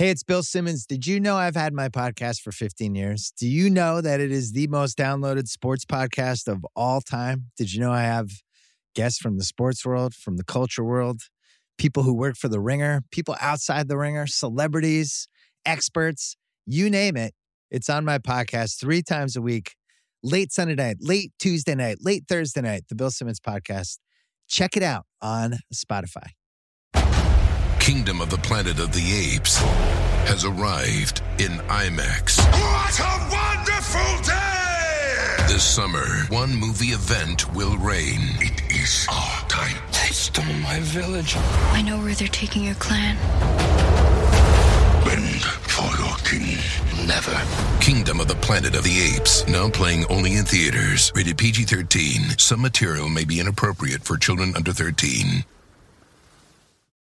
Hey, it's Bill Simmons. Did you know I've had my podcast for 15 years? Do you know that it is the most downloaded sports podcast of all time? Did you know I have guests from the sports world, from the culture world, people who work for the ringer, people outside the ringer, celebrities, experts, you name it? It's on my podcast three times a week, late Sunday night, late Tuesday night, late Thursday night, the Bill Simmons podcast. Check it out on Spotify. Kingdom of the Planet of the Apes has arrived in IMAX. What a wonderful day! This summer, one movie event will reign. It is our time. They stole my village. I know where they're taking your clan. Bend for your king. Never. Kingdom of the Planet of the Apes, now playing only in theaters. Rated PG 13. Some material may be inappropriate for children under 13.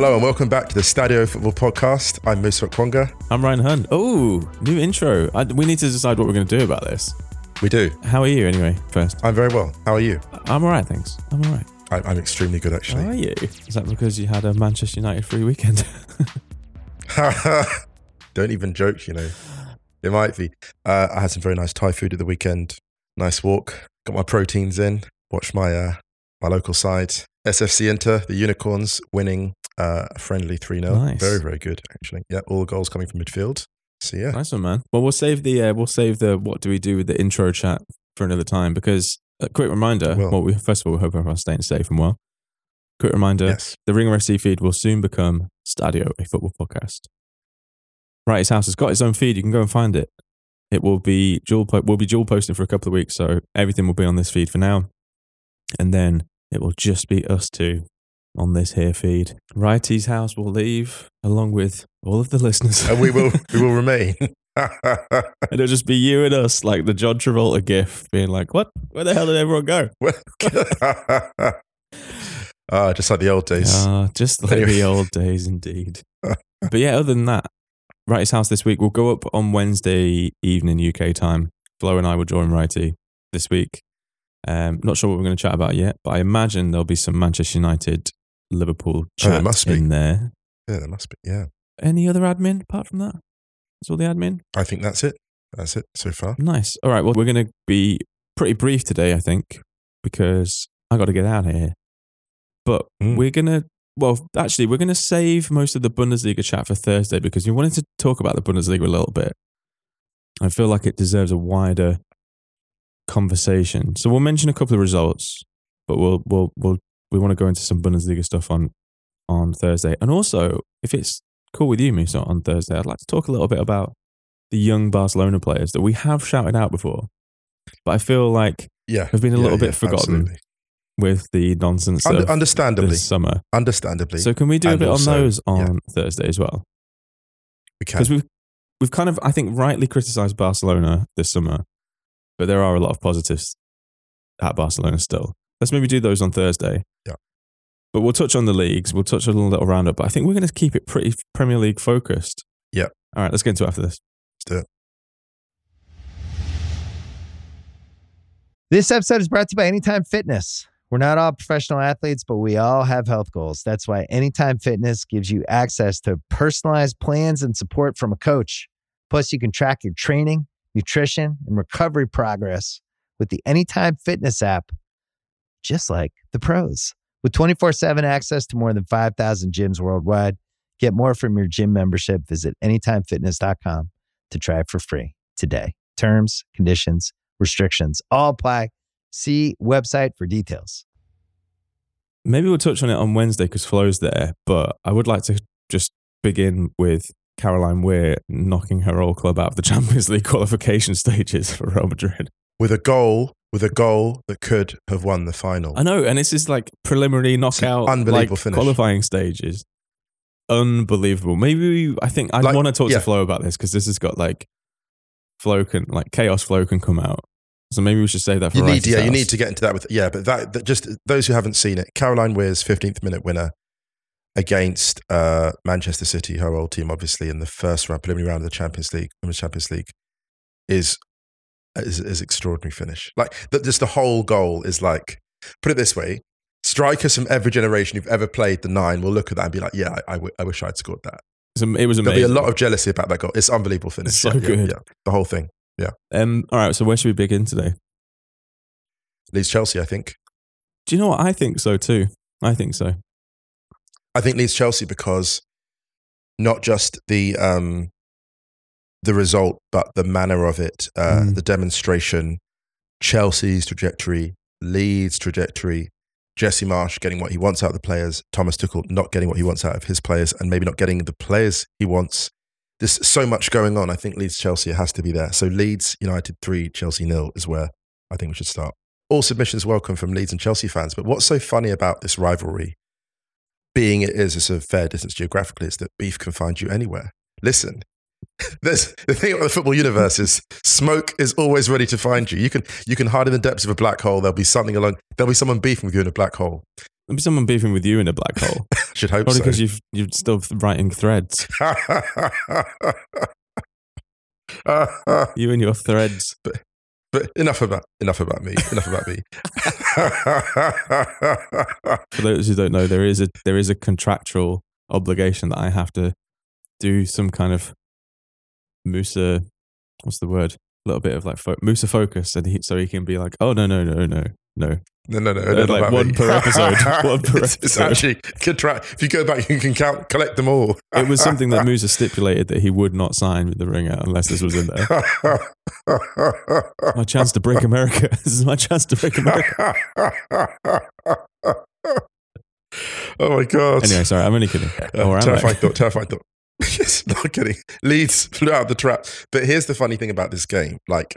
Hello and welcome back to the Stadio Football Podcast. I'm Musa Okwonga. I'm Ryan Hunt. Oh, new intro. I, we need to decide what we're going to do about this. We do. How are you, anyway? First, I'm very well. How are you? I'm all right, thanks. I'm all right. I, I'm extremely good, actually. How are you? Is that because you had a Manchester United free weekend? Don't even joke, you know. It might be. Uh, I had some very nice Thai food at the weekend. Nice walk. Got my proteins in. Watched my uh, my local side, SFC Inter, the Unicorns, winning uh, a friendly 3 0. Nice. Very, very good, actually. Yeah, all the goals coming from midfield. So, yeah. nice one, man. Well, we'll save the uh, we'll save the what do we do with the intro chat for another time because a quick reminder. Well- Well, we first of all we hope everyone's staying safe and well. Quick reminder: Yes. the Ringer FC feed will soon become Stadio, a football podcast. Wrighty's house has got its own feed. You can go and find it. It will be dual. Po- we'll be dual posting for a couple of weeks, so everything will be on this feed for now, and then it will just be us two on this here feed. Wrighty's house will leave along with all of the listeners, And we will, we will remain. and it'll just be you and us, like the John Travolta gif, being like, "What? Where the hell did everyone go?" Ah, just like the old days. Ah, just like Anyway. the old days, indeed. but yeah, other than that, Wrighty's house this week will go up on Wednesday evening UK time. Flo and I will join Wrighty this week. Um, not sure what we're going to chat about yet, but I imagine there'll be some Manchester United, Liverpool Oh, there must be. in there. yeah, there must be. Yeah. Any other admin apart from that? That's all the admin. I think that's it. That's it so far. Nice. All right. Well, we're going to be pretty brief today, I think, because I got to get out of here. But Mm. we're going to, well, actually, we're going to save most of the Bundesliga chat for Thursday because we wanted to talk about the Bundesliga a little bit. I feel like it deserves a wider conversation. So we'll mention a couple of results, but we'll, we'll, we'll, we want to go into some Bundesliga stuff on, on Thursday. And also, if it's cool with you, Musa, on Thursday, I'd like to talk a little bit about the young Barcelona players that we have shouted out before, but I feel like Yeah. have been a Yeah, little yeah, bit forgotten absolutely. with the nonsense of understandably. this summer. Understandably. So can we do a bit also- on those on yeah. Thursday as well? we can. Because we've we've kind of I think rightly criticised Barcelona this summer, but there are a lot of positives at Barcelona still. Let's maybe do those on Thursday. Yeah. But we'll touch on the leagues. We'll touch on a little roundup. But I think we're going to keep it pretty Premier League focused. Yeah. All right. Let's get into it after this. Let's do it. This episode is brought to you by Anytime Fitness. We're not all professional athletes, but we all have health goals. That's why Anytime Fitness gives you access to personalized plans and support from a coach. Plus, you can track your training, nutrition, and recovery progress with the Anytime Fitness app, just like the pros. With 24 7 access to more than 5,000 gyms worldwide, get more from your gym membership. Visit anytimefitness.com to try it for free today. Terms, conditions, restrictions all apply. See website for details. Maybe we'll touch on it on Wednesday because Flo's there, but I would like to just begin with Caroline Weir knocking her old club out of the Champions League qualification stages for Real Madrid. With a goal, with a goal that could have won the final. I know, and this is like preliminary knockout, unbelievable like, finish. qualifying stages. Unbelievable. Maybe we, I think I Like, want to talk yeah. to Flo about this because this has got like Flo can like chaos Flo can come out. So maybe we should save that for You need, yeah, you need to get into that with, yeah, but that, that just those who haven't seen it, Caroline Weir's 15th minute winner against uh, Manchester City, her old team, obviously in the first round, preliminary round of the Champions League, Women's Champions League, is is, is extraordinary finish. Like that, just the whole goal is like, put it this way: strikers from every generation who've ever played the nine will look at that and be like, yeah, I, I, w- I wish I'd scored that. It was There'll be a lot of jealousy about that goal. It's unbelievable finish. so Yeah, yeah, good. yeah, the whole thing. Yeah. Um, all right, so where should we begin today? Leeds Chelsea, I think. Do you know what? I think so too. I think so. I think Leeds Chelsea because not just the um, the result, but the manner of it, uh, Mm. the demonstration, Chelsea's trajectory, Leeds' trajectory, Jesse Marsch getting what he wants out of the players, Thomas Tuchel not getting what he wants out of his players, and maybe not getting the players he wants. There's so much going on. I think Leeds Chelsea has to be there. So Leeds United three, Chelsea nil is where I think we should start. All submissions welcome from Leeds and Chelsea fans. But what's so funny about this rivalry being it is a fair distance geographically, is that beef can find you anywhere. Listen, there's the thing about the football universe is smoke is always ready to find you. You can you can hide in the depths of a black hole. There'll be something along. There'll be someone beefing with you in a black hole. There'll be someone beefing with you in a black hole. Should hope Probably so. because you've you're still writing threads. You and your threads. but enough about enough about me. Enough about me. For those who don't know, there is a there is a contractual obligation that I have to do some kind of Musa. What's the word? A little bit of like fo- Musa focus, and he, so he can be like, "Oh no, no, no, no, no." No, no, no. Not like one me. per episode. One per it's, it's episode. actually contract. If you go back, you can count, collect them all. It was something that Musa stipulated that he would not sign with the ringer unless this was in there. My chance to break America. this is my chance to break America. oh my god! Anyway, sorry, I'm only kidding. Uh, terrifying I? thought. Terrifying thought. Yes, not kidding. Leeds flew out of the trap. But here's the funny thing about this game: like,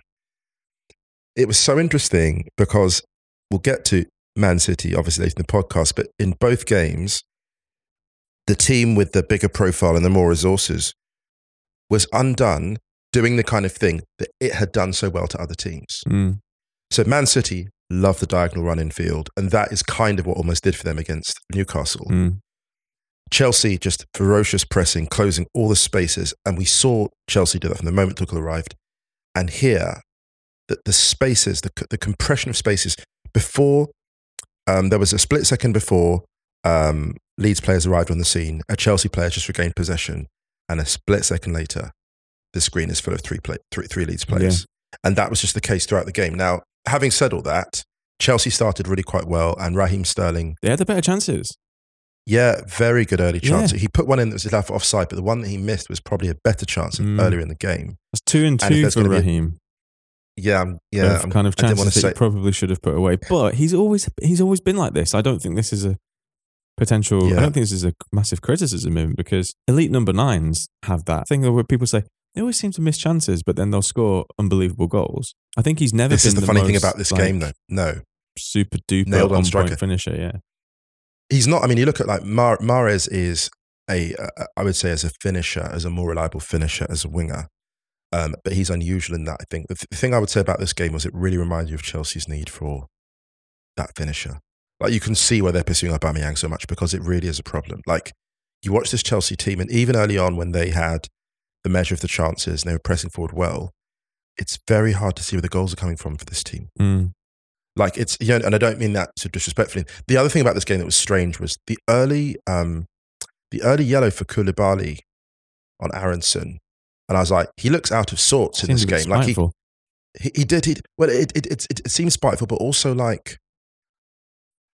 it was so interesting because we'll get to Man City obviously later in the podcast, but in both games, the team with the bigger profile and the more resources was undone doing the kind of thing that it had done so well to other teams. Mm, So Man City love the diagonal run in field, and that is kind of what almost did for them against Newcastle. mm. Chelsea just ferocious pressing, closing all the spaces, and we saw Chelsea do that from the moment Tuchel arrived. And here, the, the spaces, the, the compression of spaces before um, there was a split second before um, Leeds players arrived on the scene. A Chelsea player just regained possession, and a split second later, the screen is full of three play, three, three Leeds players, and that was just the case throughout the game. Now, having said all that, Chelsea started really quite well, and Raheem Sterling They had the better chances. Yeah, very good early chance. Yeah. He put one in that was for offside, but the one that he missed was probably a better chance Mm. earlier in the game. That's two and And two there's for be a- Raheem. Yeah, I'm- yeah. I'm- kind of I didn't chances that say. he probably should have put away. But he's always he's always been like this. I don't think this is a potential. Yeah. I don't think this is a massive criticism of him because elite number nines have that thing where people say they always seem to miss chances, but then they'll score unbelievable goals. I think he's never This is the, funny thing about this like, game, though. No, Super duper Nailed on on striker. finisher. Yeah, he's not. I mean, you look at like Mar- Mahrez is a, I would say, as a finisher, as a more reliable finisher, as a winger. Um, but he's unusual in that. I think the, th- the thing I would say about this game was it really reminded you of Chelsea's need for that finisher. Like you can see why they're pursuing Aubameyang so much because it really is a problem. Like you watch this Chelsea team, and even early on when they had the measure of the chances and they were pressing forward well, it's very hard to see where the goals are coming from for this team. Mm. Like it's you know, and I don't mean that so disrespectfully. The other thing about this game that was strange was the early um the early yellow for Koulibaly on Aaronson. And I was like, he looks out of sorts in this game. Like he, he, he did. He well, it, it it it seems spiteful, but also like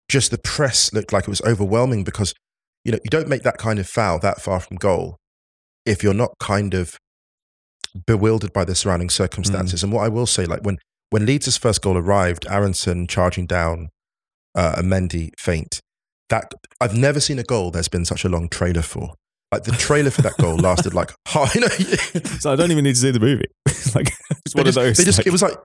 just the press looked like it was overwhelming because you know you don't make that kind of foul that far from goal if you're not kind of bewildered by the surrounding circumstances. And what I will say, like when when Leeds' first goal arrived, Aaronson charging down uh, a Mendy feint. That I've never seen a goal there's been such a long trailer for. Like the trailer for that goal lasted like, oh, you know, So I don't even need to see the movie. like it's one just, of those. they just- like- it was like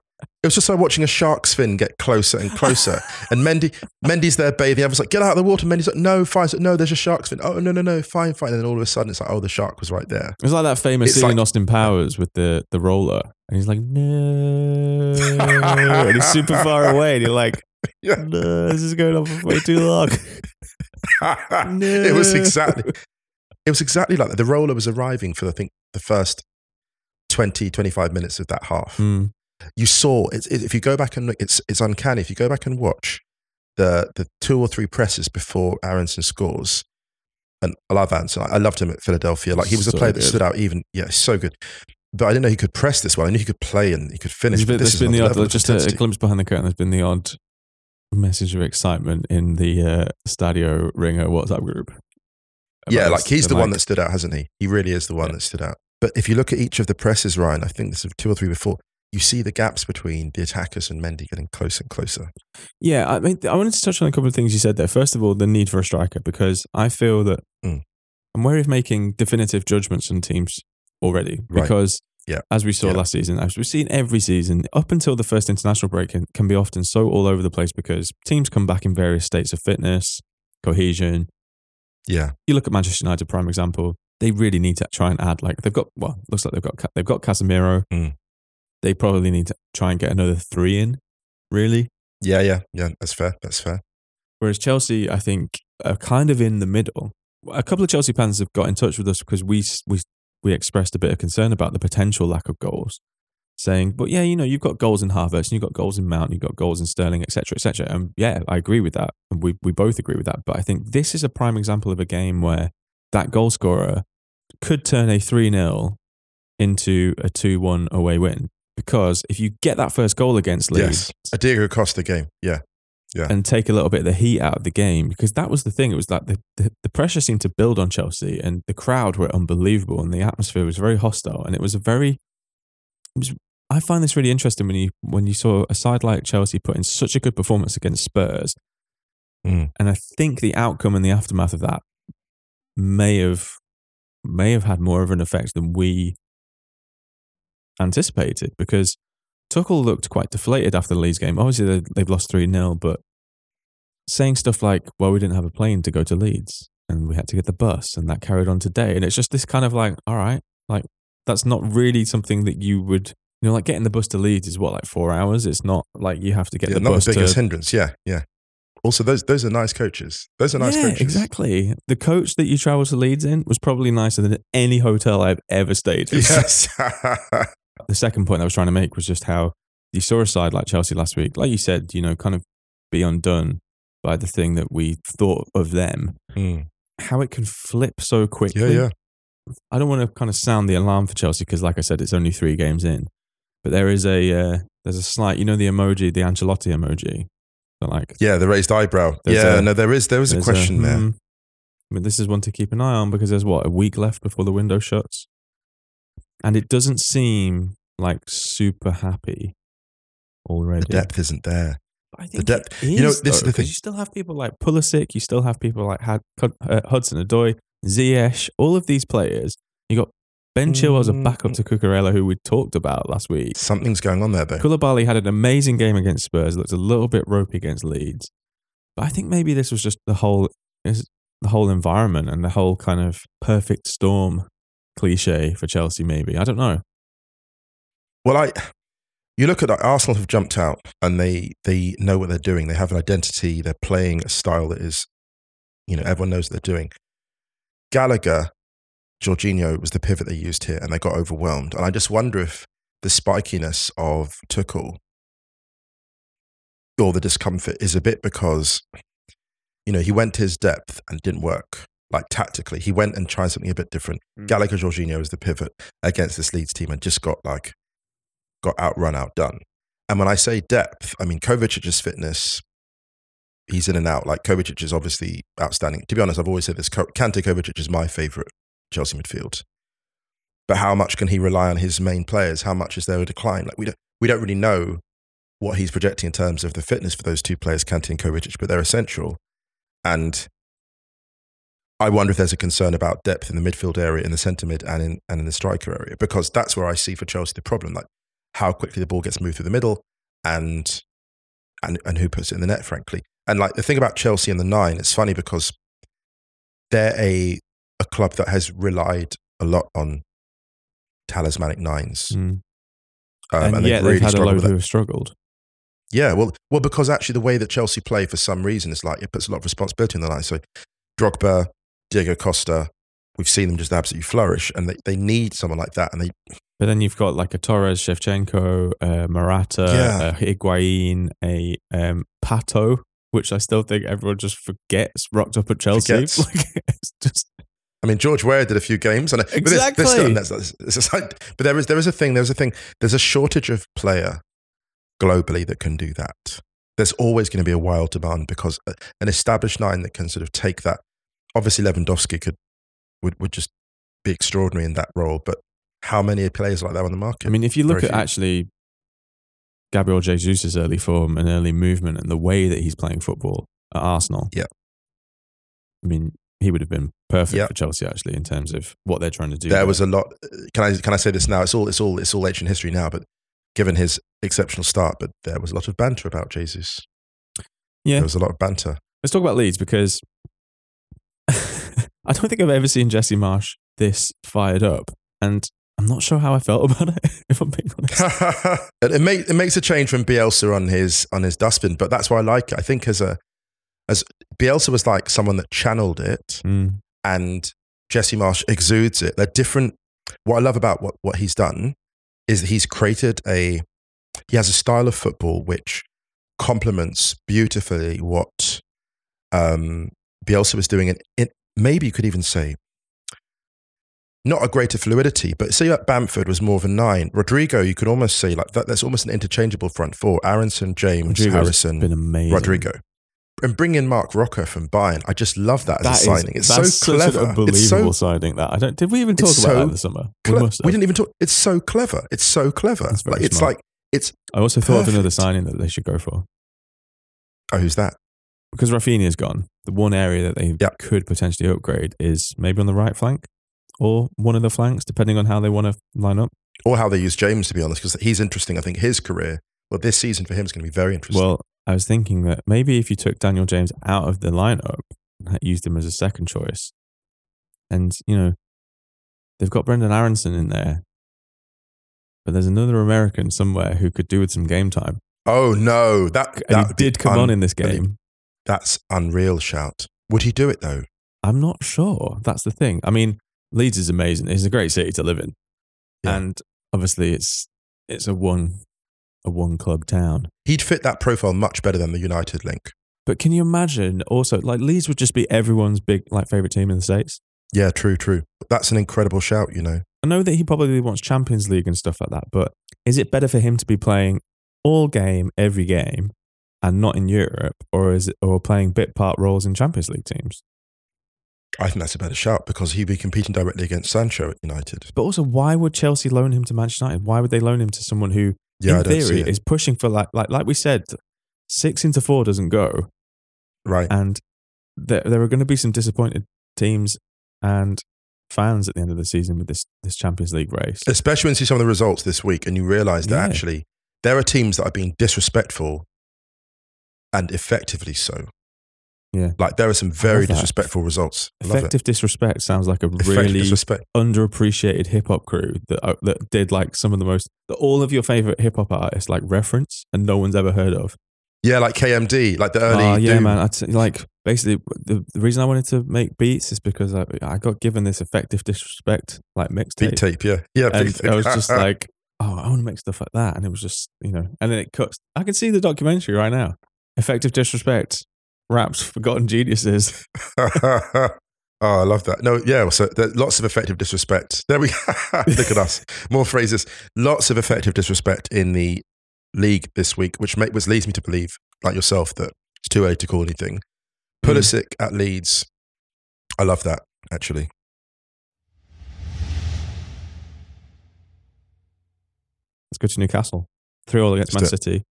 it was just like watching a shark's fin get closer and closer. and Mendy, Mendy's there bathing. Everyone's like, "Get out of the water." Mendy's like, "No, fine." Like, no, there's a shark's fin. Oh no, no, no, fine, fine. And then all of a sudden, it's like, "Oh, the shark was right there." It was like that famous It's scene in Austin Powers with the the roller, and he's like, "No," and he's super far away, and you're like, Yeah. "No, this is going on for way too long." no. it was exactly, it was exactly like that. The roller was arriving for I think the first 20, 25 minutes of that half. Hmm. You saw it's, it, if you go back and look, it's it's uncanny. If you go back and watch the the two or three presses before Aaronson scores, and I love Aaronson. I loved him at Philadelphia. Like he was a So player that good. stood out. Even yeah, so good. But I didn't know he could press this well. I knew he could play and he could finish. There's been, there's is been the odd, just a, a glimpse behind the curtain. There's been the odd message of excitement in the uh, Stadio Ringer WhatsApp group. Yeah, like he's the And, one like, that stood out, hasn't he? He really is the one Yeah. that stood out. But if you look at each of the presses, Ryan, I think this is two or three before. You see the gaps between the attackers and Mendy getting closer and closer. Yeah, I mean, I wanted to touch on a couple of things you said there. First of all, the need for a striker, because I feel that Mm. I'm wary of making definitive judgments on teams already. Right. Because, Yeah. as we saw Yeah. last season, as we've seen every season, up until the first international break, can, can be often so all over the place because teams come back in various states of fitness, cohesion. Yeah, You look at Manchester United, prime example. They really need to try and add, like they've got. Well, looks like they've got they've got Casemiro. Mm. They probably need to try and get another three in. Really, yeah, yeah, yeah. That's fair. That's fair. Whereas Chelsea, I think, are kind of in the middle. A couple of Chelsea fans have got in touch with us because we we we expressed a bit of concern about the potential lack of goals, saying, "But yeah, you know, you've got goals in Havertz, and you've got goals in Mount, you've got goals in Sterling, etc., etc." And yeah, I agree with that, and we we both agree with that. But I think this is a prime example of a game where that goal scorer could turn a three 0 into a two one away win. Because if you get that first goal against Leeds, Yes, a Diego Costa game. Yeah, yeah, and take a little bit of the heat out of the game because that was the thing. It was like the, the, the pressure seemed to build on Chelsea and the crowd were unbelievable and the atmosphere was very hostile and it was a very. It was, I find this really interesting when you when you saw a side like Chelsea put in such a good performance against Spurs, Mm. and I think the outcome and the aftermath of that may have may have had more of an effect than we anticipated because Tuchel looked quite deflated after the Leeds game. Obviously, they, they've lost 3 0, but saying stuff like, well, we didn't have a plane to go to Leeds and we had to get the bus and that carried on today. And it's just this kind of like, all right, like that's not really something that you would, you know, like getting the bus to Leeds is what, like four hours? It's not like you have to get yeah the not bus the biggest to. hindrance. Yeah, yeah. Also, those those are nice coaches. Those are nice yeah, coaches. exactly. The coach that you travel to Leeds in was probably nicer than any hotel I've ever stayed in. Yes. the second point I was trying to make was just how you saw a side like Chelsea last week, like you said, you know, kind of be undone by the thing that we thought of them. Mm. How it can flip so quickly. Yeah, yeah. I don't want to kind of sound the alarm for Chelsea because, like I said, it's only three games in. But there is a uh, there's a slight, you know, the emoji, the Ancelotti emoji. So like, Yeah, the raised eyebrow. Yeah, a- no, there is there is a question there. hmm. mean, this is one to keep an eye on because there's what a week left before the window shuts, and it doesn't seem like super happy already. The depth isn't there. I think depth- it you know, is, this is though, the 'cause thing. You still have people like Pulisic. You still have people like Had, uh, Hudson Odoi, Ziyech. All of these players. You got Ben Chilwell as a backup Mm. to Cucurella, who we talked about last week. Something's going on there, though. Koulibaly had an amazing game against Spurs. Looked a little bit ropey against Leeds, but I think maybe this was just the whole the whole environment and the whole kind of perfect storm cliche for Chelsea. Maybe I don't know. Well, I you look at that, Arsenal have jumped out and they they know what they're doing. They have an identity. They're playing a style that is, you know, everyone knows what they're doing. Gallagher, Jorginho was the pivot they used here, and they got overwhelmed. And I just wonder if the spikiness of Tuchel or the discomfort is a bit because, you know, he went to his depth and didn't work. Like tactically, he went and tried something a bit different. Mm. Gallagher Jorginho was the pivot against this Leeds team and just got like got outrun, outdone. And when I say depth, I mean Kovacic's fitness. He's in and out. Like Kovacic is obviously outstanding. To be honest, I've always said this. Kante Kovacic is my favourite Chelsea midfield. But how much can he rely on his main players? How much is there a decline? Like we don't we don't really know what he's projecting in terms of the fitness for those two players, Kante and Kovacic, but they're essential. And I wonder if there's a concern about depth in the midfield area, in the centre mid, and in and in the striker area, because that's where I see for Chelsea the problem, like how quickly the ball gets moved through the middle, and and and who puts it in the net, frankly. And like the thing about Chelsea and the nine, it's funny because they're a a club that has relied a lot on talismanic nines, Mm. um, and, they've really they've had a struggled load who have struggled. Yeah, well, well, because actually the way that Chelsea play for some reason is like it puts a lot of responsibility on the line. So Drogba, Diego Costa, we've seen them just absolutely flourish, and they, they need someone like that. And they But then you've got like a Torres, Shevchenko, uh, Morata, Yeah. a Higuain, a um, Pato, which I still think everyone just forgets rocked up at Chelsea. Forgets. Like, it's just I mean, George Weah did a few games, and but Exactly. still- and that's- that's- it's but there is there is a thing. There's a thing. There's a shortage of player globally that can do that. There's always going to be a wild demand because uh, an established nine that can sort of take that. Obviously, Lewandowski could would would just be extraordinary in that role, but how many players like that on the market? I mean, if you look Very at few. actually Gabriel Jesus' early form and early movement and the way that he's playing football at Arsenal, Yeah. I mean, he would have been perfect Yeah. for Chelsea actually in terms of what they're trying to do. there was a lot. Can I can I say this now? It's all it's all it's all ancient history now, but given his exceptional start, but there was a lot of banter about Jesus. Yeah. there was a lot of banter. Let's talk about Leeds because I don't think I've ever seen Jesse Marsch this fired up, and I'm not sure how I felt about it. If I'm being honest, it, make, it makes a change from Bielsa on his on his dustbin, but that's why I like it. I think as a as Bielsa was like someone that channeled it, Mm. and Jesse Marsch exudes it. They're different. What I love about what what he's done is that he's created a he has a style of football which complements beautifully what um, Bielsa was doing, and it, maybe you could even say not a greater fluidity, but say like Bamford was more of a nine. Rodrigo, you could almost say like that. That's almost an interchangeable front four. Aaronson, James, Rodrigo's Harrison, been amazing. Rodrigo. And bring in Marc Roca from Bayern. I just love that as That a is- signing. It's so that's such clever. an unbelievable It's so signing. That I don't. Did we even talk about so that in the summer? cle- we must have. we didn't even talk. It's so clever. It's so clever. Very Like, it's like it's I also thought of another signing that they should go for oh, who's that? Because Raphinha's gone. The one area that they Yep. could potentially upgrade is maybe on the right flank or one of the flanks, depending on how they want to line up. Or how they use James, to be honest, because he's interesting. I think his career, well, this season for him is going to be very interesting. Well, I was thinking that maybe if you took Daniel James out of the lineup and used him as a second choice, and you know, they've got Brenden Aaronson in there, but there's another American somewhere who could do with some game time. oh no, that, that he did come on in this game. That's unreal. Shout. Would he do it though? I'm not sure. That's the thing. I mean, Leeds is amazing. It's a great city to live in, Yeah. and obviously it's it's a one a one club town. He'd fit that profile much better than the United link. But can you imagine also like Leeds would just be everyone's big like favorite team in the states? Yeah, true, true. That's an incredible shout. You know. I know that he probably wants Champions League and stuff like that, but is it better for him to be playing all game every game and not in Europe, or is it or playing bit part roles in Champions League teams? I think that's a better shout because he'd be competing directly against Sancho at United. But also, why would Chelsea loan him to Manchester United? Why would they loan him to someone who, Yeah, in theory, is pushing for like like like we said, six into four doesn't go, Right. and there there are going to be some disappointed teams and fans at the end of the season with this this Champions League race. Especially when you see some of the results this week and you realise that Yeah. actually there are teams that are being disrespectful and effectively so. Yeah. Like there are some very disrespectful results. I. Effective disrespect sounds like a Effective really disrespect. underappreciated hip hop crew that uh, that did like some of the most that all of your favorite hip hop artists like reference and no one's ever heard of. Yeah, like KMD, like the early. Oh, yeah, Doom. man. I'd say, like basically the, the reason I wanted to make beats is because I, I got given this effective disrespect like Beat mixtape, tape, yeah. Yeah, and beat tape. I was just like, oh, I want to make stuff like that. And it was just, you know, and then it cuts. I can see the documentary right now. Effective disrespect, raps, forgotten geniuses. oh, I love that. No, yeah. So lots of effective disrespect. There we go. look at us. More phrases. Lots of effective disrespect in the league this week, which make, which leads me to believe, like yourself, that it's too early to call anything. Hmm. Pulisic at Leeds. I love that actually. Let's go to Newcastle. 3 all against Man Let's City.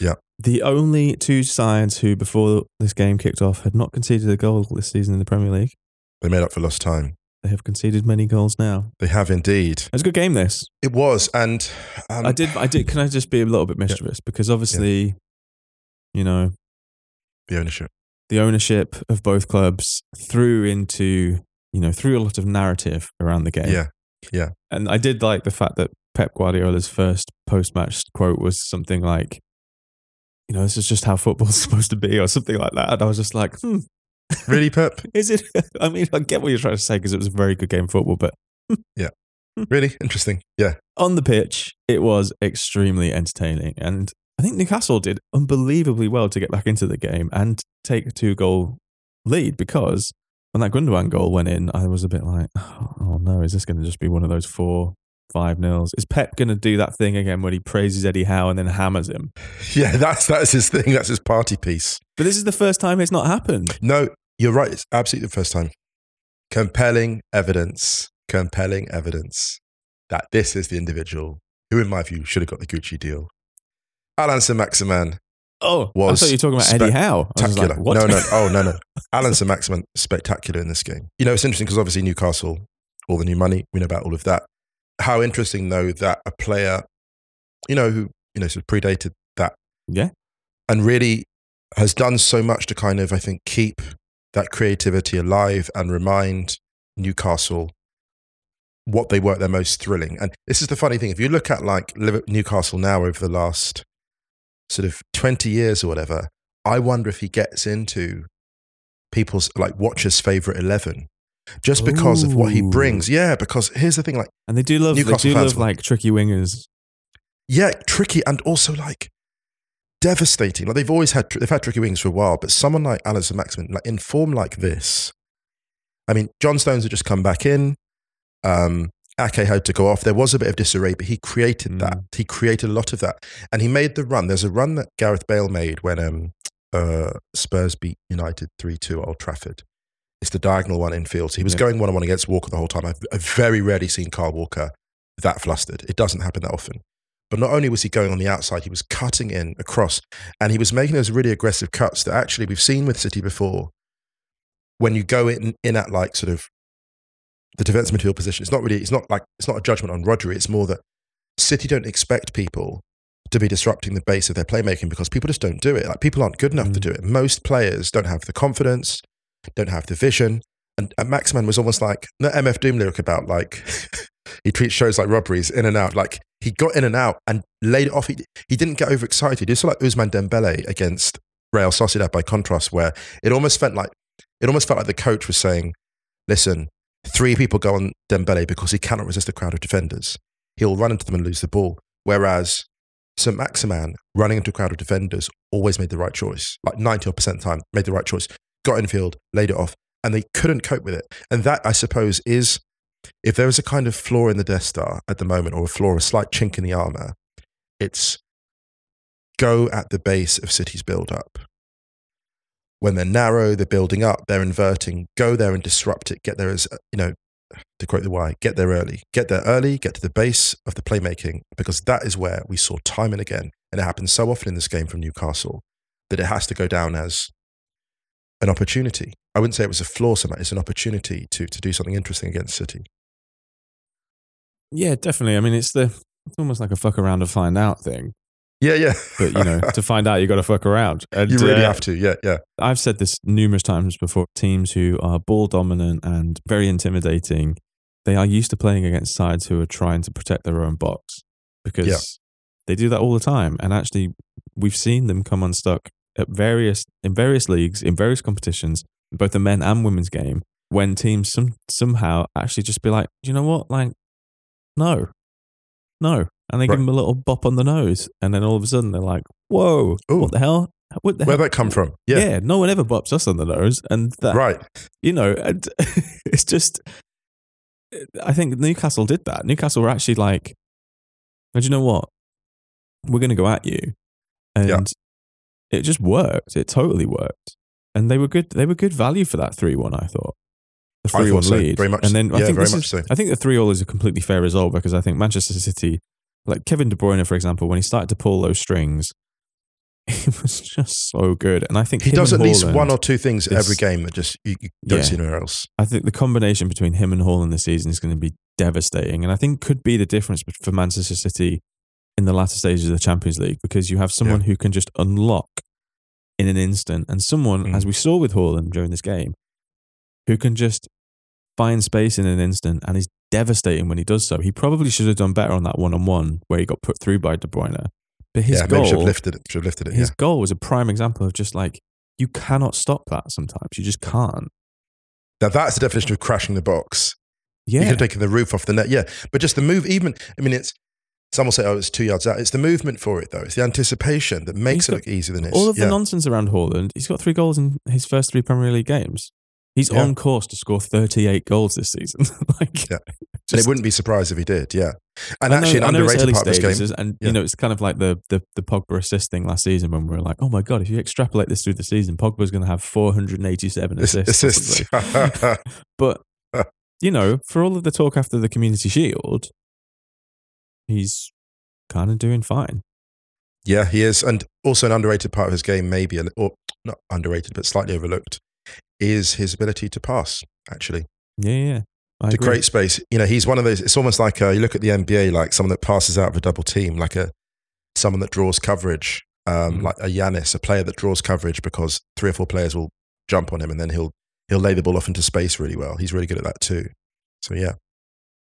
Yeah. The only two sides who, before this game kicked off, had not conceded a goal this season in the Premier League. They made up for lost time. They have conceded many goals now. They have indeed. It was a good game, this. It was, and um, I did. I did. Can I just be a little bit mischievous? Because obviously, you know, the ownership. the ownership of both clubs threw into, you know, threw a lot of narrative around the game. Yeah, yeah, And I did like the fact that Pep Guardiola's first post match quote was something like, you know, this is just how football's supposed to be, or something like that. And I was just like, hmm, really, Pep. is it? I mean, I get what you're trying to say because it was a very good game of football, but yeah. Really interesting. Yeah, on the pitch, it was extremely entertaining. And I think Newcastle did unbelievably well to get back into the game and take a two goal lead because when that Gundogan goal went in, I was a bit like, oh no, is this going to just be one of those four, five nils? Is Pep going to do that thing again where he praises Eddie Howe and then hammers him? yeah. That's that's his thing. That's his party piece. But this is the first time it's not happened. No, you're right. It's absolutely the first time. Compelling evidence. Compelling evidence that this is the individual who, in my view, should have got the Gucci deal. Allan Maximin Oh, I Was thought you were talking about Eddie Howe. I spectacular. like, no, no, oh no, no. Allan Maximin spectacular in this game. You know, it's interesting because obviously Newcastle, all the new money, we know about all of that. How interesting though that a player, you know, who you know sort of predated that, Yeah. and really has done so much to kind of I think keep that creativity alive and remind Newcastle what they were at their most thrilling. And this is the funny thing: if you look at like Newcastle now over the last sort of twenty years or whatever, I wonder if he gets into people's like watchers' favorite eleven. Just because of what he brings, yeah. Because here's the thing: like, And they do love, Newcastle they do fans love like tricky wingers. yeah, tricky and also like devastating. Like they've always had they've had tricky wings for a while, but someone like Allan Saint-Maximin, like in form like this, I mean, John Stones had just come back in. Um, Ake had to go off. There was a bit of disarray, but he created that. He created a lot of that, and he made the run. There's a run that Gareth Bale made when um, uh, Spurs beat United three two at Old Trafford. It's the diagonal one in field. So he was Yeah. going one on one against Walker the whole time. I've, I've very rarely seen Kyle Walker that flustered. It doesn't happen that often. But not only was he going on the outside, he was cutting in across, and he was making those really aggressive cuts that actually we've seen with City before. When you go in in at like sort of the defense midfield position, it's not really it's not like it's not a judgment on Rodri. It's more that City don't expect people to be disrupting the base of their playmaking because people just don't do it. Like people aren't good enough to Mm. do it. Most players don't have the confidence, don't have the vision. And, and Maximin was almost like the MF Doom lyric about like he treats shows like robberies in and out. Like he got in and out and laid it off. He, he didn't get overexcited. It's like Ousmane Dembele against Real Sociedad by contrast, where it almost felt like it almost felt like the coach was saying, "Listen, three people go on Dembele because he cannot resist a crowd of defenders. He'll run into them and lose the ball." Whereas St. Maximin running into a crowd of defenders always made the right choice. Like 90% of the time, made the right choice. Got in field, laid it off, and they couldn't cope with it. And that, I suppose, is if there is a kind of flaw in the Death Star at the moment, or a flaw, a slight chink in the armor, it's go at the base of City's build up. When they're narrow, they're building up, they're inverting, go there and disrupt it. Get there as, you know, to quote the Y, get there early. Get there early, get to the base of the playmaking, because that is where we saw time and again, and it happens so often in this game from Newcastle, that it has to go down as an opportunity. I wouldn't say it was a flaw so much, it's an opportunity to, to do something interesting against City. Yeah, definitely. I mean, it's the it's almost like a fuck around and find out thing. Yeah, yeah. But you know, to find out, you got to fuck around. And, you really uh, have to. Yeah, yeah. I've said this numerous times before. Teams who are ball dominant and very intimidating, they are used to playing against sides who are trying to protect their own box because Yeah. they do that all the time. And actually, we've seen them come unstuck at various in various leagues in various competitions, both the men and women's game. When teams some somehow actually just be like, "Do you know what, like, no, no, and they Right. give them a little bop on the nose, and then all of a sudden they're like, "Whoa, Ooh. what the hell? What the Where'd hell?" that come from? Yeah. Yeah. no one ever bops us on the nose, and that Right. you know, and it's just. I think Newcastle did that. Newcastle were actually like, "Oh, "Do you know what? We're going to go at you," and Yeah. It just worked. It totally worked, and they were good. They were good value for that three-one. I thought the three-one so. lead, Very much- and then I yeah, think very much is- so. I think the three-all is a completely fair result because I think Manchester City, like Kevin De Bruyne, for example, when he started to pull those strings, he was just so good, and I think He does at least one or two things every game that just you, you don't Yeah. see anywhere else. I think the combination between him and Haaland the season is going to be devastating, and I think could be the difference for Manchester City in the latter stages of the Champions League because you have someone who can just unlock in an instant, and someone, Mm. as we saw with Haaland during this game, who can just find space in an instant and is devastating when he does so. He probably should have done better on that one-on-one where he got put through by De Bruyne, but his yeah, goal, should have lifted it. Should have lifted it. his Yeah. goal was a prime example of just like you cannot stop that. Sometimes you just can't. Now that's the definition of crashing the box. Yeah, You could have taken the roof off the net. Yeah. But just the move, even, I mean, it's, some will say, oh, it's two yards out. It's the movement for it, though. It's the anticipation that makes He's it got look easier than it is. all of the nonsense around Haaland, he's got three goals in his first three Premier League games. He's Yeah. on course to score 38 goals this season. like, Yeah. and it wouldn't be surprised if he did. Yeah. And know- actually, an underrated part of this game. and Yeah. you know it's kind of like the, the the Pogba assist thing last season when we were like, oh my god, if you extrapolate this through the season, Pogba's going to have 487 assists. assists. But you know, for all of the talk after the Community Shield, he's kind of doing fine. yeah, he is. And also, an underrated part of his game, maybe, or not underrated, but slightly overlooked, is his ability to pass, actually. Yeah, yeah. I to agree. create space. You know, he's one of those. It's almost like uh, you look at the NBA, like someone that passes out of a double team, like a someone that draws coverage, um, Mhm. like a Giannis, a player that draws coverage because three or four players will jump on him, and then he'll he'll lay the ball off into space really well. He's really good at that too. So yeah,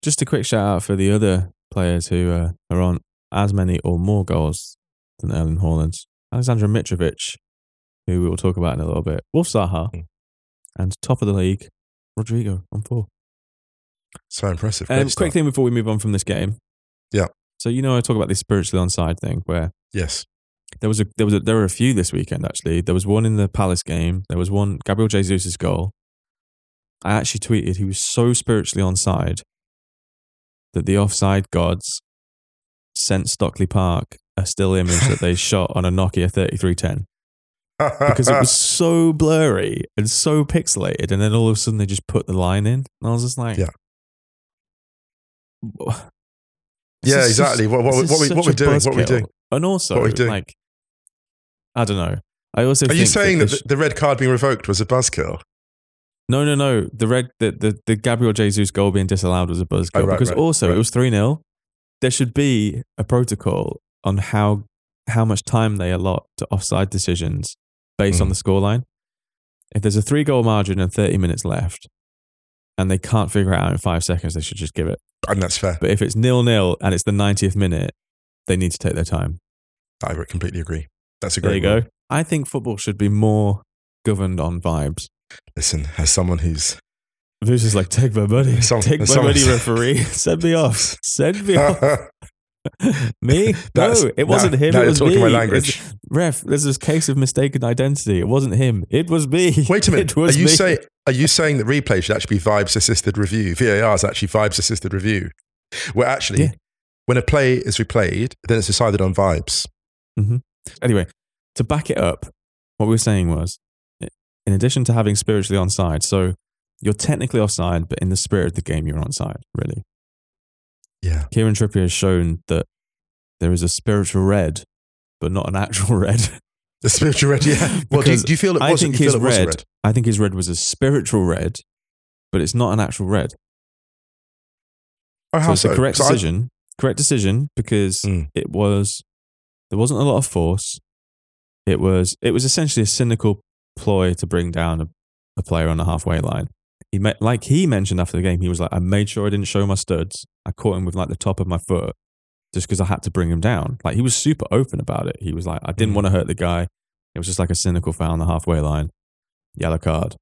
Just a quick shout out for the other players who uh, are on as many or more goals than Erling Haaland. Aleksandar Mitrovic, who we will talk about in a little bit. Wilf Zaha, Mm. and top of the league, Rodrigo on four. so impressive. Um, quick start. thing before we move on from this game. Yeah. So you know I talk about this spiritually onside thing where Yes, there was a there was a, there were a few this weekend actually. There was one in the Palace game. There was one Gabriel Jesus' goal. I actually tweeted he was so spiritually onside that the offside gods sent Stockley Park a still image that they shot on a Nokia 3310 because it was so blurry and so pixelated and then all of a sudden they just put the line in and I was just like Yeah. Yeah, exactly. just- What, what, what, we, what we're doing? What we're doing? And also, What we doing? like, I don't know. I also Are you saying that the sh- the red card being revoked was a buzzkill? No, no, no. The red, the, the, the Gabriel Jesus goal being disallowed was a buzzkill Oh, right, because right, also right. it was 3 0. There should be a protocol on how how much time they allot to offside decisions based on Mm. the scoreline. If there's a three goal margin and 30 minutes left and they can't figure it out in five seconds, they should just give it. And that's fair. But if it's nil nil and it's the 90th minute, they need to take their time. I completely agree. That's a great. There you one. go. I think football should be more governed on vibes. Listen, as someone who's Who's just like, take my money, Some- take my money, referee, send me off, send me off. me? That's- no, it wasn't him. now it you're was talking me. my It's- language. ref, there's this case of mistaken identity. It wasn't him. It was me. Wait a minute. Are you me. say are you saying that replay should actually be vibes assisted review? VAR is actually vibes assisted review. Where actually, Yeah. when a play is replayed, then it's decided on vibes. Mm-hmm. Anyway, to back it up, what we were saying was, in addition to having spiritually onside, so you're technically offside, but in the spirit of the game, you're onside, really. Yeah. Kieran Trippier has shown that there is a spiritual red, but not an actual red. The spiritual red. Yeah. Well, do you, do you feel it I think his red, red? I think his red was a spiritual red, but it's not an actual red. Oh, how So it's the correct So I- decision. correct decision because Mm. it was there wasn't a lot of force. It was it was essentially a cynical ploy to bring down a, a player on the halfway line. He met, like he mentioned after the game, he was like, I made sure I didn't show my studs. I caught him with like the top of my foot just because I had to bring him down. Like he was super open about it. He was like, I didn't Mm. want to hurt the guy. It was just like a cynical foul on the halfway line. Yellow card.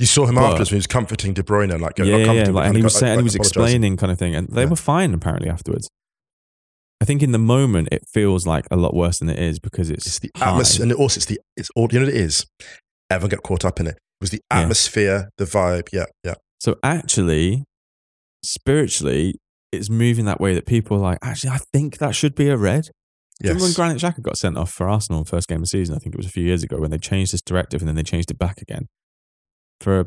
you saw him but- afterwards when he was comforting De Bruyne, like yeah, yeah, yeah. Like, and he was like- saying, and he was explaining kind of thing, and they Yeah. were fine apparently afterwards. I think in the moment it feels like a lot worse than it is because it's, It's the high. atmosphere, and also it's the it's all you know what it is. Everyone got caught up in it. It was the Yeah. atmosphere, the vibe. Yeah, yeah. So actually, spiritually, it's moving that way that people are like, actually, I think that should be a red. You Remember when Granit Xhaka got sent off for Arsenal first game of the season? I think it was a few years ago when they changed this directive and then they changed it back again for a,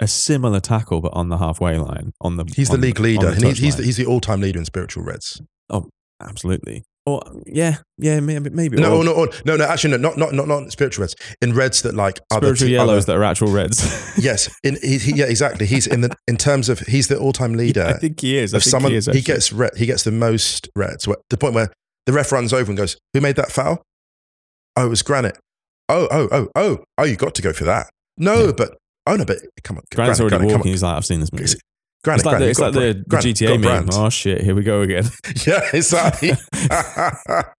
a similar tackle, but on the halfway line. On the He's the league leader, the and he's, he's the, he's the all-time leader in spiritual reds. Oh, absolutely. Or yeah, yeah, maybe maybe No, or no, no, no, no. Actually, no, not not not not in spiritual reds. In reds that like other spiritual te- yellows other- that are actual reds. yes, in he, he, yeah, exactly. He's in the in terms of he's the all-time leader. I think he is. I of think someone he is. he gets red, he gets the most reds. Where, the point where the ref runs over and goes, "Who made that foul?" Oh, it was Granit. Oh, oh, oh, oh, oh! You got to go for that. No, Yeah. but oh no, but come on, Granit's already Granit, walking. on. He's like, I've seen this movie. It's- like the, it's like got the, brand. GTA meme. brand. Oh shit, here we go again. yeah, exactly.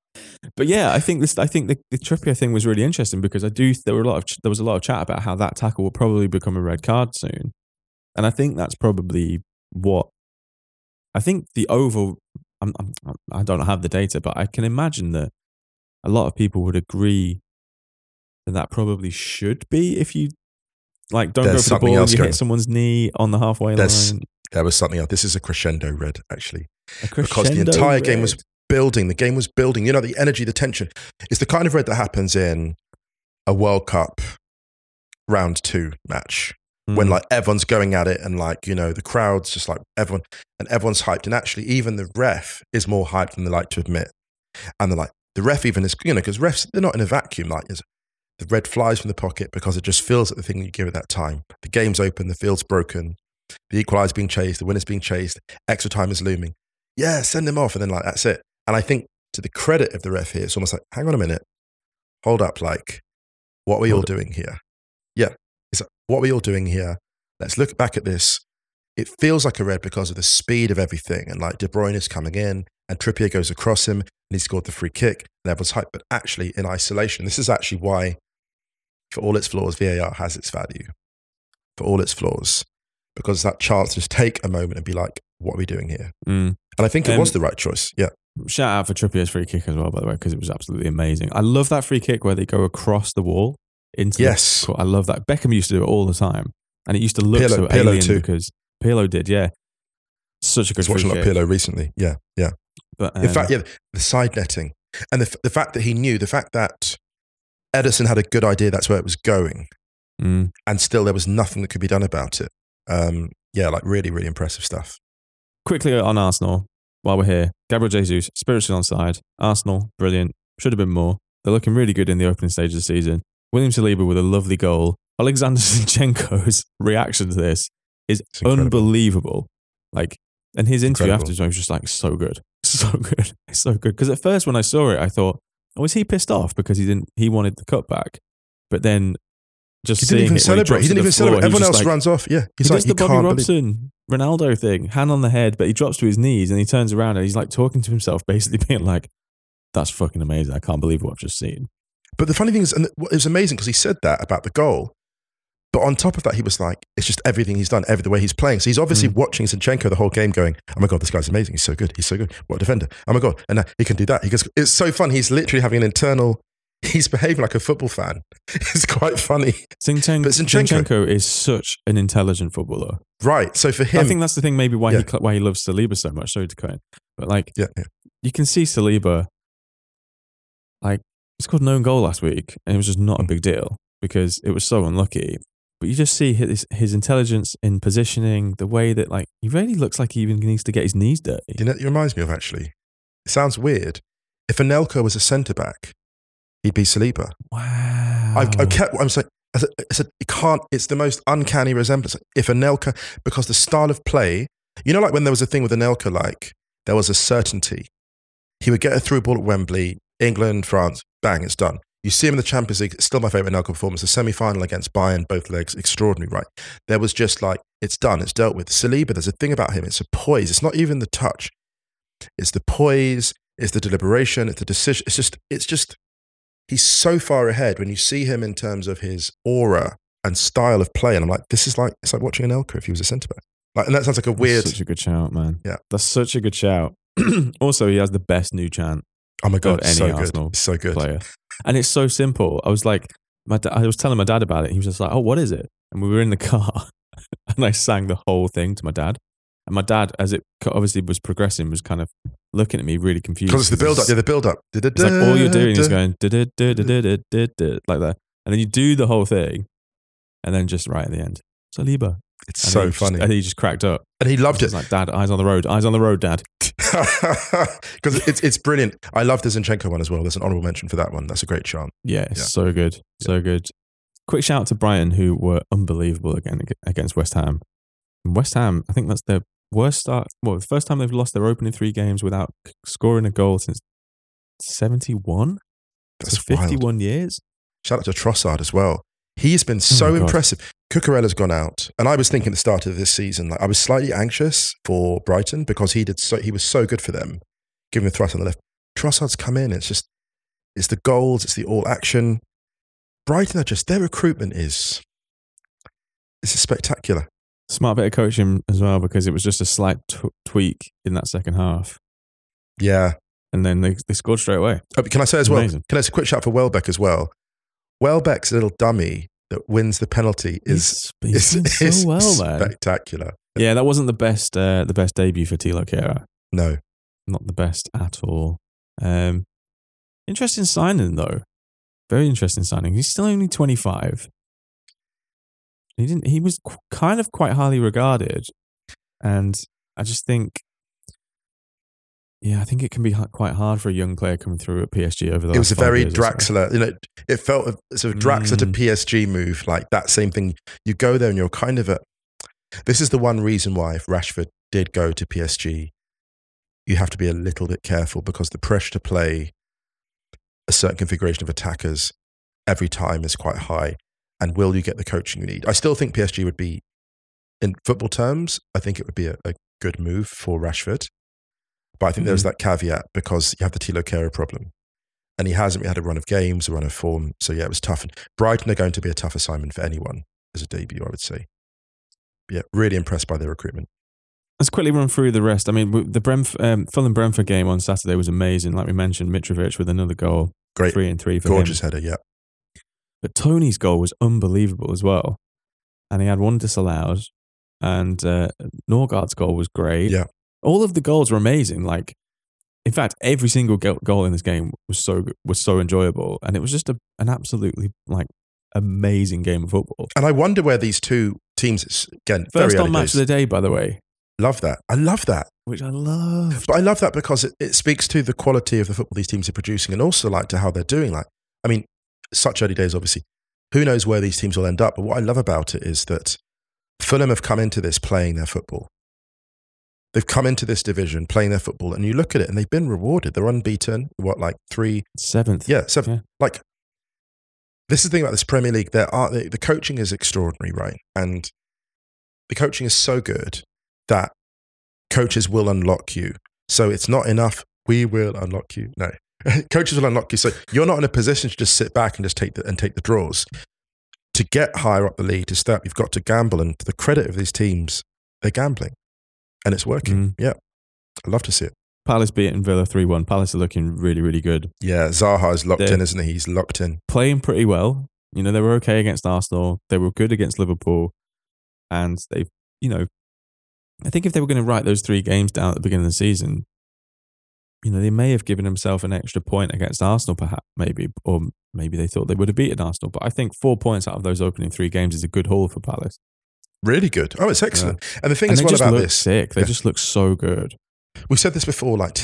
But yeah, I think this. I think the, the Trippier thing was really interesting because I do. There were a lot of there was a lot of chat about how that tackle will probably become a red card soon, and I think that's probably what. I think the over. I'm, I'm, I don't have the data, but I can imagine that a lot of people would agree that that probably should be if you like don't There's go for the something ball else you going- hit someone's knee on the halfway There's line. there was something else. This is a crescendo red, actually. A because the entire game was building. The game was building. You know, the energy, the tension. It's the kind of red that happens in a World Cup round two match when Mm. like everyone's going at it and like you know the crowd's just like everyone and everyone's hyped and actually even the ref is more hyped than they like to admit and they're like the ref even is you know because refs they're not in a vacuum like is the red flies from the pocket because it just feels like the thing you give at that time. The game's open the field's broken the equaliser's being chased the winner's being chased extra time is looming. Yeah send him off and then like that's it. And I think to the credit of the ref here it's almost like hang on a minute. Hold up like what are we all Hold doing here? Yeah. It's like, what are we all doing here? Let's look back at this. It feels like a red because of the speed of everything. And like De Bruyne is coming in and Trippier goes across him and he scored the free kick and everyone's hyped. But actually, in isolation, this is actually why, for all its flaws, VAR has its value. For all its flaws. Because that chance to just take a moment and be like, what are we doing here? Mm. And I think it Um, was the right choice. Yeah. Shout out for Trippier's free kick as well, by the way, because it was absolutely amazing. I love that free kick where they go across the wall into. the Yes. court. I love that. Beckham used to do it all the time, and it used to look Pirlo- so Pirlo alien too. because Pirlo did. Yeah, such a good was free watching like kick. Pirlo recently. Yeah. Yeah. But In um, fact, yeah, the side netting and the, the fact that he knew, the fact that Ederson had a good idea that's where it was going. mm, and still there was nothing that could be done about it. Um, yeah, like really, really impressive stuff. quickly on Arsenal while we're here. Gabriel Jesus, spiritually on side. Arsenal, brilliant. Should have been more. They're looking really good in the opening stage of the season. William Saliba with a lovely goal. Alexander Zinchenko's reaction to this is unbelievable. Like, and his interview afterwards was just like so good, so good, so good. Because at first when I saw it, I thought, was he pissed off because he didn't? He wanted the cut back, but then just He seeing didn't even it celebrate. drops He didn't even floor, celebrate. Everyone else like- runs off. Yeah, he's he like, does the Bobby can't believe. Robson Ronaldo thing, hand on the head, but he drops to his knees and he turns around and he's like talking to himself, basically being like, "That's fucking amazing! I can't believe what I've just seen." But the funny thing is, and it was amazing because he said that about the goal. But on top of that, he was like, it's just everything he's done, every the way he's playing. So he's obviously Mm. watching Zinchenko the whole game, going, "Oh my god, this guy's amazing. He's so good. He's so good. What a defender. Oh my god, and uh, he can do that. He goes, it's so fun. He's literally having an internal. He's behaving like a football fan. It's quite funny, Zinchenko, But Zinchenko- Zinchenko is such an intelligent footballer. right? So for him, I think that's the thing, maybe why Yeah. he why he loves Saliba so much. Sorry to cut in, but like yeah, yeah. you can see Saliba, like he scored no goal last week, and it was just not a Mm. big deal because it was so unlucky. But you just see his his intelligence in positioning, the way that like he really looks like he even needs to get his knees dirty. You know, it reminds me of actually. It sounds weird. If Anelka was a centre back, he'd be Saliba. Wow. I, I kept. I'm saying. I said, I said, it can't. It's the most uncanny resemblance. If Anelka, because the style of play, you know, like when there was a thing with Anelka, like there was a certainty. He would get a through ball at Wembley, England, France, bang, it's done. You see him in the Champions League, still my favourite Anelka performance, the semi final against Bayern, both legs, extraordinary, right? There was just like, it's done, it's dealt with. Saliba, there's a thing about him, it's a poise. It's not even the touch, it's the poise, it's the deliberation, it's the decision. It's just, it's just, he's so far ahead when you see him in terms of his aura and style of play. And I'm like, this is like, it's like watching Anelka if he was a centre back. Like, and that sounds like a That's weird, such a good shout, man. Yeah. That's such a good shout. also, he has the best new chant Oh my god, of any so good, Arsenal so good. player, and it's so simple. I was like, my da- I was telling my dad about it. He was just like, "Oh, what is it?" And we were in the car, and I sang the whole thing to my dad. And my dad, as it obviously was progressing, was kind of looking at me really confused. Because the build up. Yeah, the build up. It's like all you're doing is going like that, and then you do the whole thing, and then just right at the end, Saliba. It's And so he just- funny, and he just cracked up. and he loved It's it like, Dad, eyes on the road, eyes on the road, Dad. because it's it's brilliant. I love the Zinchenko one as well. There's an honourable mention for that one. That's a great chant. Yeah, it's Yeah. so good, so good. Quick shout out to Brighton, who were unbelievable again against West Ham. And West Ham, I think that's their worst start. Well, the first time they've lost their opening three games without scoring a goal since seventy-one. That's so wild. fifty-one years. Shout out to Trossard as well. He's been oh so Oh impressive. Cucurella's gone out, and I was thinking at the start of this season, like I was slightly anxious for Brighton because he did so. He was so good for them, giving a thrust on the left. Trossard's come in. It's just, it's the goals, it's the all action. Brighton are just their recruitment is, it's spectacular. Smart bit of coaching as well because it was just a slight t- tweak in that second half, Yeah. and then they they scored straight away. Oh, can I say as well? Can I say a quick shout for Welbeck as well? Welbeck's little dummy that wins the penalty is is, doing is so well, man. spectacular. Yeah, that wasn't the best uh, the best debut for Tilo Kehrer. No, not the best at all. Um, interesting signing though. Very interesting signing. He's still only 25. He didn't. He was qu- kind of quite highly regarded, and I just think, yeah, I think it can be quite hard for a young player coming through at PSG over the. it was a very years. Draxler. You know, it felt a sort of Draxler to Mm. PSG move, like that same thing. You go there and you're kind of a. This is the one reason why if Rashford did go to PSG, you have to be a little bit careful because the pressure to play a certain configuration of attackers every time is quite high. And will you get the coaching you need? I still think PSG would be, in football terms, I think it would be a, a good move for Rashford. But I think there's that caveat because you have the Tilo Kehrer problem. And he hasn't We had a run of games, a run of form. So yeah, it was tough. And Brighton are going to be a tough assignment for anyone as a debut, I would say. Yeah, really impressed by their recruitment. Let's quickly run through the rest. I mean, the Brentf- um, Fulham Brentford game on Saturday was amazing. Like we mentioned, Mitrovic with another goal, Great, three and three for him. gorgeous header. Yeah, But Toney's goal was unbelievable as well. And he had one disallowed. And uh, Nørgaard's goal was great. Yeah. All of the goals were amazing. Like, in fact, every single goal in this game was so was so enjoyable, and it was just a, an absolutely like amazing game of football. and I wonder where these two teams again. First very on match days. of the day, by the way, Love that. I love that. which I love. But I love that because it, it speaks to the quality of the football these teams are producing and also like to how they're doing. Like, I mean, such early days, obviously. Who knows where these teams will end up? But what I love about it is that Fulham have come into this playing their football. They've come into this division playing their football, and you look at it and they've been rewarded. They're unbeaten. What, like three? Seventh. Yeah, seven. Yeah. Like, this is the thing about this Premier League. There are the, the coaching is extraordinary, right? And the coaching is so good that coaches will unlock you. So it's not enough. We will unlock you. No, coaches will unlock you. So you're not in a position to just sit back and just take the and take the draws. To get higher up the league, to step, you've got to gamble. And to the credit of these teams, they're gambling, and it's working. Mhm. Yeah, I love to see it. Palace beating Villa 3 1. Palace are looking really, really good. Yeah, Zaha is locked They're- in, isn't he? He's locked in. Playing pretty well. You know, they were okay against Arsenal. They were good against Liverpool. And they've, you know, I think if they were going to write those three games down at the beginning of the season, you know, they may have given themselves an extra point against Arsenal, perhaps, maybe, or maybe they thought they would have beaten Arsenal. But I think four points out of those opening three games is a good haul for Palace. Really good. Oh, it's excellent. And the thing and as well just about look this, sick. They Yeah. just look so good. we said this before, like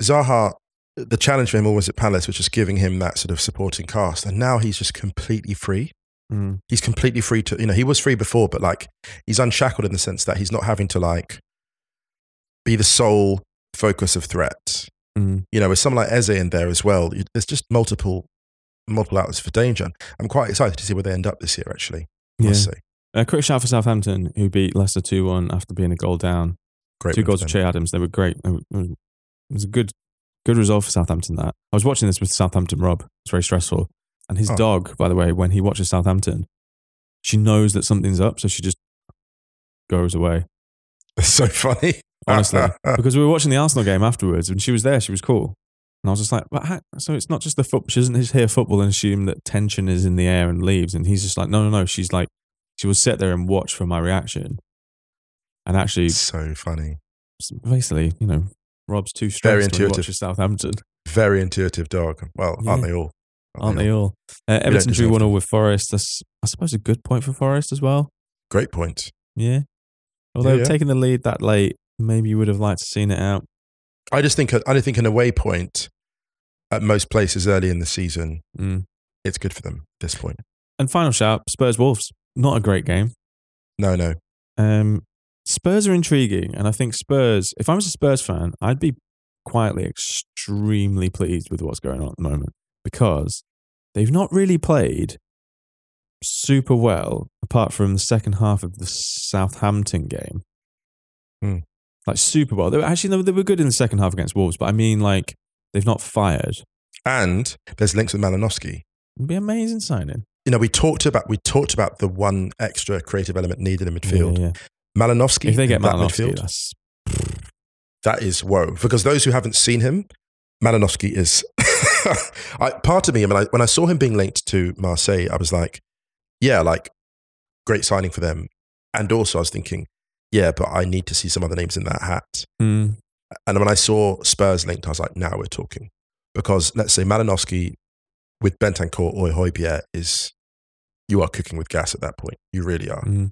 Zaha, the challenge for him always at Palace was just giving him that sort of supporting cast. And now he's just completely free. Mm. He's completely free to, you know, he was free before, but like he's unshackled in the sense that he's not having to like be the sole focus of threat. Mm. You know, with someone like Eze in there as well, there's just multiple, multiple outlets for danger. I'm quite excited to see where they end up this year, actually. I Yeah. say. A quick shout for Southampton, who beat Leicester 2 1 after being a goal down. Great. Two goals for. Che Adams. They were great. It was- a good, good result for Southampton. That I was watching this with Southampton Rob. It's very stressful. And his Oh. dog, by the way, when he watches Southampton, she knows that something's up, so she just goes away. It's so funny. honestly, because we were watching the Arsenal game afterwards, and she was there. She was cool, and I was just like, "But how, so it's not just the football. She doesn't just hear football and assume that tension is in the air and leaves." And he's just like, "No, no, no." She's like, she will sit there and watch for my reaction, and actually, so funny. basically, you know, Rob's too Very stressed when he intuitive. watches Southampton, Very intuitive dog. Well, aren't they all? aren't they all? Uh, don't Everton drew one all with Forest. That's, I suppose, a good point for Forest as well. Great point. Yeah. Although yeah. taking the lead that late, maybe you would have liked to seen it out. I just think I don't think an away point at most places early in the season, Mm. it's good for them at this point. And final shout, Spurs Wolves. Not a great game. No, no. Um, Spurs are intriguing, and I think Spurs. If I was a Spurs fan, I'd be quietly extremely pleased with what's going on at the moment because they've not really played super well apart from the second half of the Southampton game. Hmm. Like super well. They were, actually, they were good in the second half against Wolves, but I mean, like they've not fired. And there's links with Malinovskyi. It'd be amazing signing. You know, we talked about we talked about the one extra creative element needed in midfield. Yeah, yeah. Malinovskyi. If they get in that midfield, that is whoa. Because those who haven't seen him, Malinovskyi is I, part of me. I mean, I, when I saw him being linked to Marseille, I was like, yeah, like great signing for them. And also, I was thinking, yeah, but I need to see some other names in that hat. Mm, And when I saw Spurs linked, I was like, now we're talking. Because let's say Malinovskyi with Bentancur or Hojbjerg is, you are cooking with gas at that point. You really are. mm.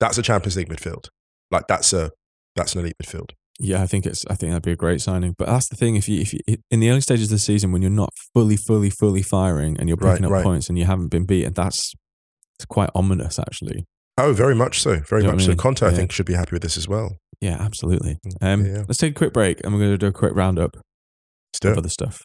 That's a Champions League midfield. Like that's a that's an elite midfield. Yeah, I think it's. I think that'd be a great signing. But that's the thing. If you, if you, in the early stages of the season, when you're not fully, fully, fully firing, and you're Right, picking up right. points, and you haven't been beaten, that's it's quite ominous, actually. Oh, very much so. Very You know much I so. mean? Conte, I think, should be happy with this as well. Yeah, absolutely. Um, Mm, Yeah, yeah. Let's take a quick break, and we're going to do a quick roundup Let's do of it. other stuff.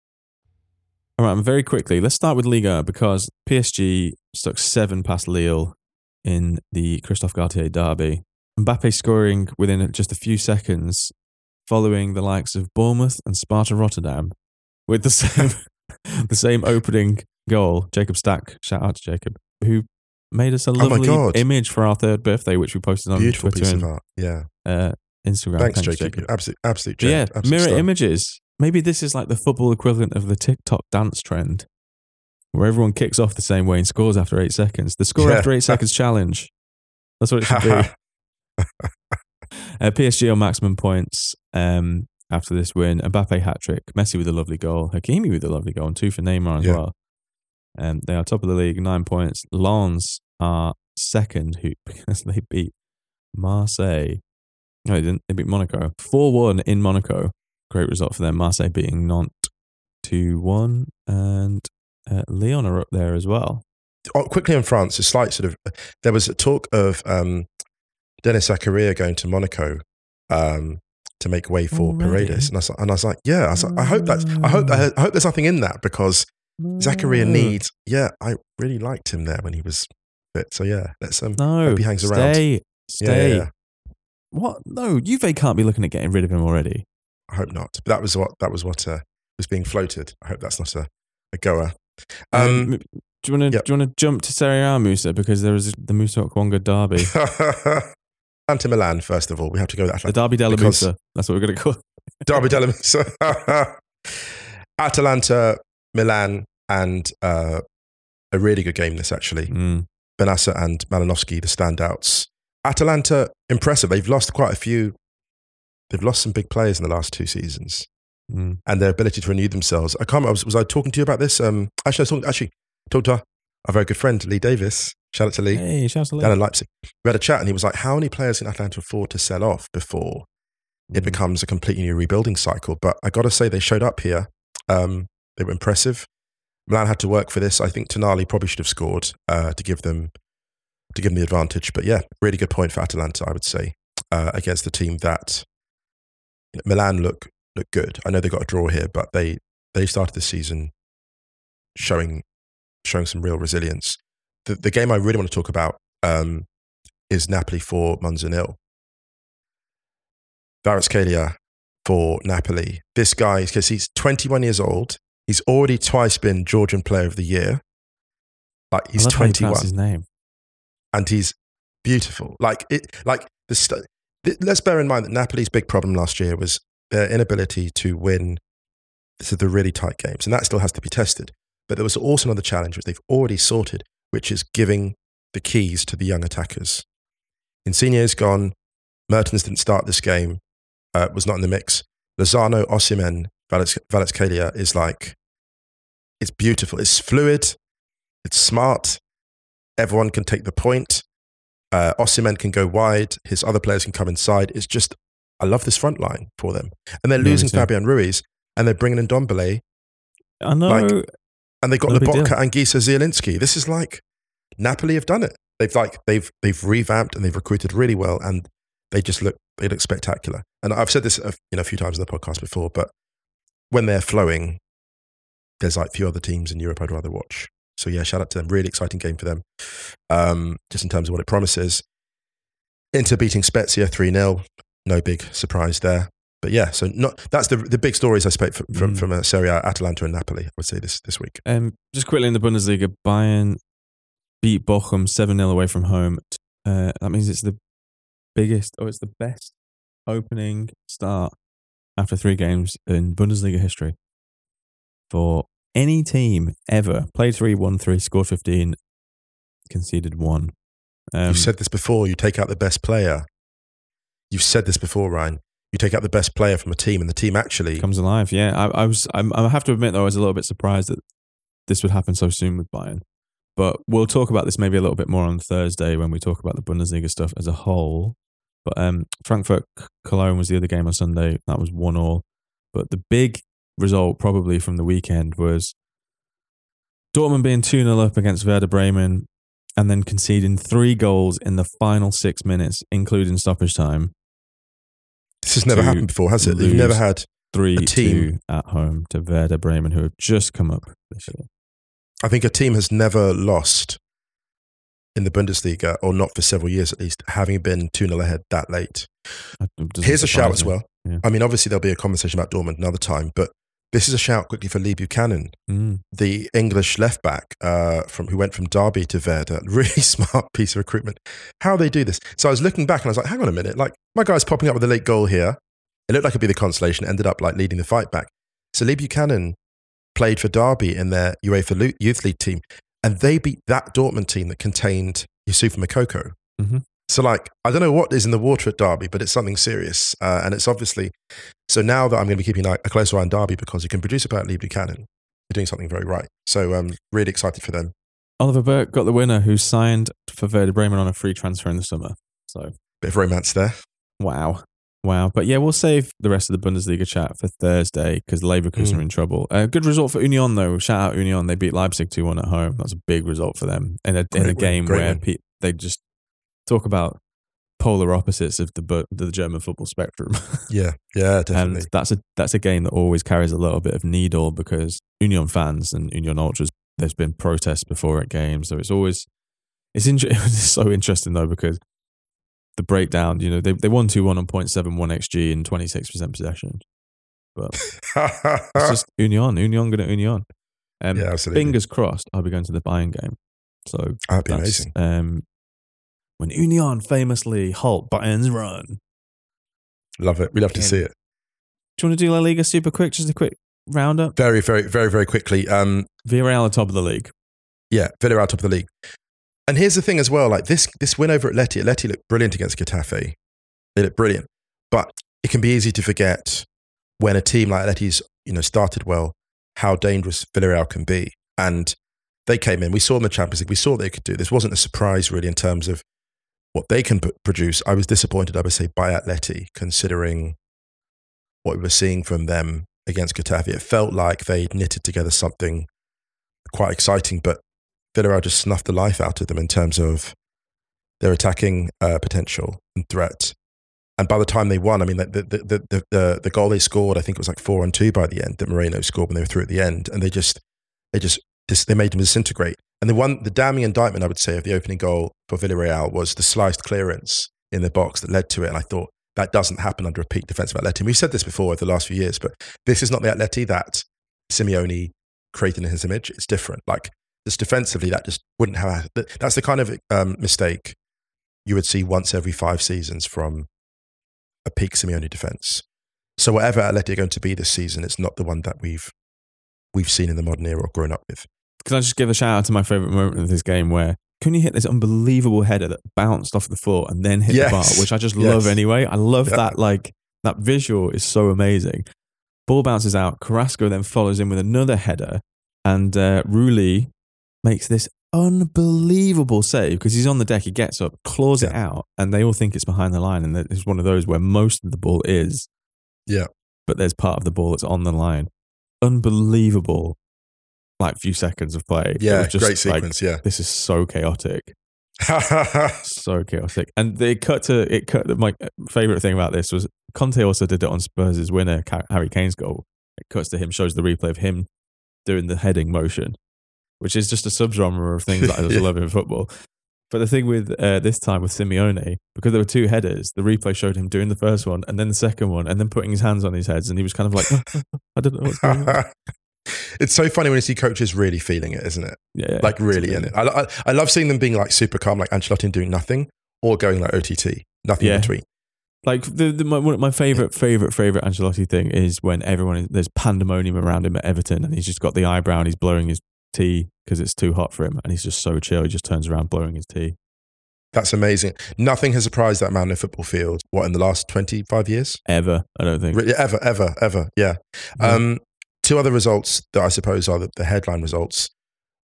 All right, and very quickly, let's start with Liga because PSG stuck seven past Lille in the Christophe Galtier derby. Mbappe scoring within just a few seconds, following the likes of Bournemouth and Sparta Rotterdam with the same the same opening goal. Jacob Stack, shout out to Jacob, who made us a Oh lovely God. image for our third birthday, which we posted on Beautiful Twitter piece and of art. Yeah. uh, Instagram. Thanks, Jacob. Absolute, absolute But yeah. Absolute mirror star. images. Maybe this is like the football equivalent of the TikTok dance trend, where everyone kicks off the same way and scores after eight seconds. The score Yeah. after eight seconds challenge. That's what it should be. uh, PSG on maximum points um, after this win. Mbappe hat trick. Messi with a lovely goal. Hakimi with a lovely goal, and two for Neymar as Yeah. well. Um, they are top of the league, nine points. Lens are second, who because they beat Marseille. No, they didn't. They beat Monaco. 4 1 in Monaco. Great result for them. Marseille beating Nantes 2 1. And uh, Leon are up there as well. oh, quickly in France, a slight sort of there was a talk of um, Denis Zakaria going to Monaco um, to make way for Already? Paredes, and I, was, and I was like, yeah, I, was like, I hope that's I hope I hope there's nothing in that because Zakaria No. needs. Yeah, I really liked him there when he was fit. So yeah, let's um, No. hope he hangs around. stay. Yeah, Stay. yeah, yeah. What? No, Juve can't be looking at getting rid of him already. I hope not. But that was what that was what uh, was being floated. I hope that's not a, a goer. Um, Um, do you want to yep. do you want to jump to Serie A, Musa? Because there is the Musa Okwonga derby, and to Milan, first of all, we have to go with the derby della Musa. That's what we're going to call. it. Derby della Musa. Atalanta, Milan, and uh, a really good game. This actually, Mm. Bennacer and Malinovskyi, the standouts. Atalanta, impressive. They've lost quite a few they've lost some big players in the last two seasons, Mm. and their ability to renew themselves. I can't. remember, Was, was I talking to you about this? Um, actually, I was talking. Actually, talked to our, our very good friend Lee Davis. Shout out to Lee Hey, shouts to Lee. down in Leipzig. We had a chat, and he was like, "How many players can Atalanta afford to sell off before it Mm. becomes a completely new rebuilding cycle?" But I got to say, they showed up here. Um, they were impressive. Milan had to work for this. I think Tonali probably should have scored uh, to give them to give them the advantage. But yeah, really good point for Atalanta, I would say, uh, against the team that Milan look look good. I know they got a draw here, but they they started the season showing showing some real resilience. The, the game I really want to talk about um, is Napoli for Monza nil. Kvaratskhelia for Napoli. This guy, because he's 21 years old, he's already twice been Georgian Player of the Year. Like he's love how you 21 his name. and he's beautiful. Like it, like the. St- let's bear in mind that Napoli's big problem last year was their inability to win so the really tight games, and that still has to be tested. But there was also another challenge which they've already sorted, which is giving the keys to the young attackers. Insigne's gone. Mertens didn't start this game. Uh, was not in the mix. Lozano, Osimhen, Kvaratskhelia is like, it's beautiful. It's fluid. It's smart. Everyone can take the point. Uh, Osimhen can go wide. His other players can come inside. It's just, I love this front line for them. And they're Yeah, losing. Fabian Ruiz and they're bringing in Dombele I know. Like- and they've got Not Lobotka and Gisa Zielinski. This is like, Napoli have done it. They've like, they've, they've revamped and they've recruited really well and they just look, they look spectacular. And I've said this a, you know, a few times in the podcast before, but when they're flowing, there's like few other teams in Europe I'd rather watch. So yeah, shout out to them. Really exciting game for them. Um, just in terms of what it promises. Inter beating Spezia 3 0. No big surprise there. But yeah, so not that's the the big stories I spoke from from, Mm. from uh, Serie A, Atalanta and Napoli. I would say this this week. Um, just quickly in the Bundesliga, Bayern beat Bochum 7 0 away from home. Uh, that means it's the biggest, or it's the best opening start after three games in Bundesliga history for any team ever. Played 3, won 3, scored 15, conceded 1. Um, You've said this before. You take out the best player. You've said this before, Ryan. You take out the best player from a team, and the team actually comes alive. Yeah, I, I was. I'm, I have to admit though, I was a little bit surprised that this would happen so soon with Bayern. But we'll talk about this maybe a little bit more on Thursday when we talk about the Bundesliga stuff as a whole. But um, Frankfurt Cologne was the other game on Sunday. That was one all. But the big result probably from the weekend was Dortmund being 2 0 up against Werder Bremen and then conceding three goals in the final six minutes, including stoppage time. this has never happened before, has it? You've never had. three A team. two at home to Werder Bremen, who have just come up this year. I think a team has never lost in the Bundesliga, or not for several years at least, having been 2 0 ahead that late. Here's a shout as well. Yeah. I mean, obviously, there'll be a conversation about Dortmund another time, but this is a shout quickly for Lee Buchanan, Mm. the English left back uh, from who went from Derby to Werder. Really smart piece of recruitment. How they do this. So I was looking back and I was like, hang on a minute. Like, my guy's popping up with a late goal here. It looked like it'd be the consolation, ended up like leading the fight back. So Lee Buchanan played for Derby in their UEFA Youth League team, and they beat that Dortmund team that contained Youssoufa Moukoko. Mhm. So, like, I don't know what is in the water at Derby, but it's something serious. Uh, and it's obviously, so now that I'm going to be keeping a close eye on Derby because you can produce about Lee Buchanan, you're doing something very right. So, um, really excited for them. Oliver Burke got the winner, who signed for Werder Bremen on a free transfer in the summer. So Bit of romance there. wow, wow. But yeah, we'll save the rest of the Bundesliga chat for Thursday because Leverkusen Mm. are in trouble. Uh, good result for Union though. Shout out Union. They beat Leipzig two one at home. That's a big result for them in a in a game where pe- they just talk about polar opposites of the the German football spectrum. Yeah, yeah, definitely. And that's a that's a game that always carries a little bit of needle because Union fans and Union ultras. There's been protests before at games, so it's always it's, inter- it's so interesting though because the breakdown. You know, they they won two one on 0.71 xg and twenty six percent possession. But it's just Union, Union going to Union. Um, yeah, absolutely. fingers crossed, I'll be going to the Bayern game. So That'd be that's, amazing. Um, when Union famously halt Bayern's run. Love it. We love to see it. Do you want to do La Liga super quick? Just a quick roundup. Very, very, very, very quickly. Um, Villarreal at top of the league. Yeah, Villarreal top of the league. And here's the thing as well, like this this win over Atleti, Atleti looked brilliant against Getafe. They looked brilliant. But it can be easy to forget when a team like Atleti's, you know, started well, how dangerous Villarreal can be. And they came in. We saw them in the Champions League. We saw they could do. This wasn't a surprise really in terms of what they can p- produce. I was disappointed, I would say, by Atleti, considering what we were seeing from them against Getafe. It felt like they knitted together something quite exciting, but Villarreal just snuffed the life out of them in terms of their attacking uh, potential and threat. And by the time they won, I mean, the, the, the, the, the, goal they scored, I think it was like four on two by the end that Moreno scored when they were through at the end. And they just, they just, dis- they made them disintegrate. And the one, the damning indictment, I would say, of the opening goal for Villarreal was the sliced clearance in the box that led to it. And I thought that doesn't happen under a peak defensive Atleti. We've said this before over the last few years, but this is not the Atleti that Simeone created in his image. It's different. Like just defensively, that just wouldn't have. That's the kind of um, mistake you would see once every five seasons from a peak Simeone defense. So whatever Atleti are going to be this season, it's not the one that we've we've seen in the modern era or grown up with. Can I just give a shout out to my favorite moment of this game where can you hit this unbelievable header that bounced off the floor and then hit Yes. the bar, which I just Yes. love anyway. I love Yeah. that like that visual is so amazing. Ball bounces out. Carrasco then follows in with another header, and uh, Rulli makes this unbelievable save because he's on the deck. He gets up, claws it out, and they all think it's behind the line. And it's one of those where most of the ball is, Yeah. but there's part of the ball that's on the line. Unbelievable, like few seconds of play. Yeah, was just great like, sequence. yeah. this is so chaotic so chaotic and they cut to it cut my favorite thing about this was conte also did it on spurs' winner harry kane's goal it cuts to him shows the replay of him doing the heading motion which is just a subgenre of things that i just Yeah. love in football but the thing with uh, this time with Simeone, because there were two headers, the replay showed him doing the first one and then the second one, and then putting his hands on his heads, and he was kind of like, I don't know what's going on. it's so funny when you see coaches really feeling it, isn't it? Yeah, Like really in it. I, I, I love seeing them being like super calm, like Ancelotti and doing nothing, or going like OTT, nothing Yeah. in between. Like the, the my, my favorite favorite favorite Ancelotti thing is when everyone is, there's pandemonium around him at Everton and he's just got the eyebrow and he's blowing his tea because it's too hot for him and he's just so chill. He just turns around blowing his tea. That's amazing. Nothing has surprised that man in a football field. What in the last twenty five years? Ever, I don't think. Ever, ever, ever. Yeah. Yeah. Um, two other results that I suppose are the, the headline results.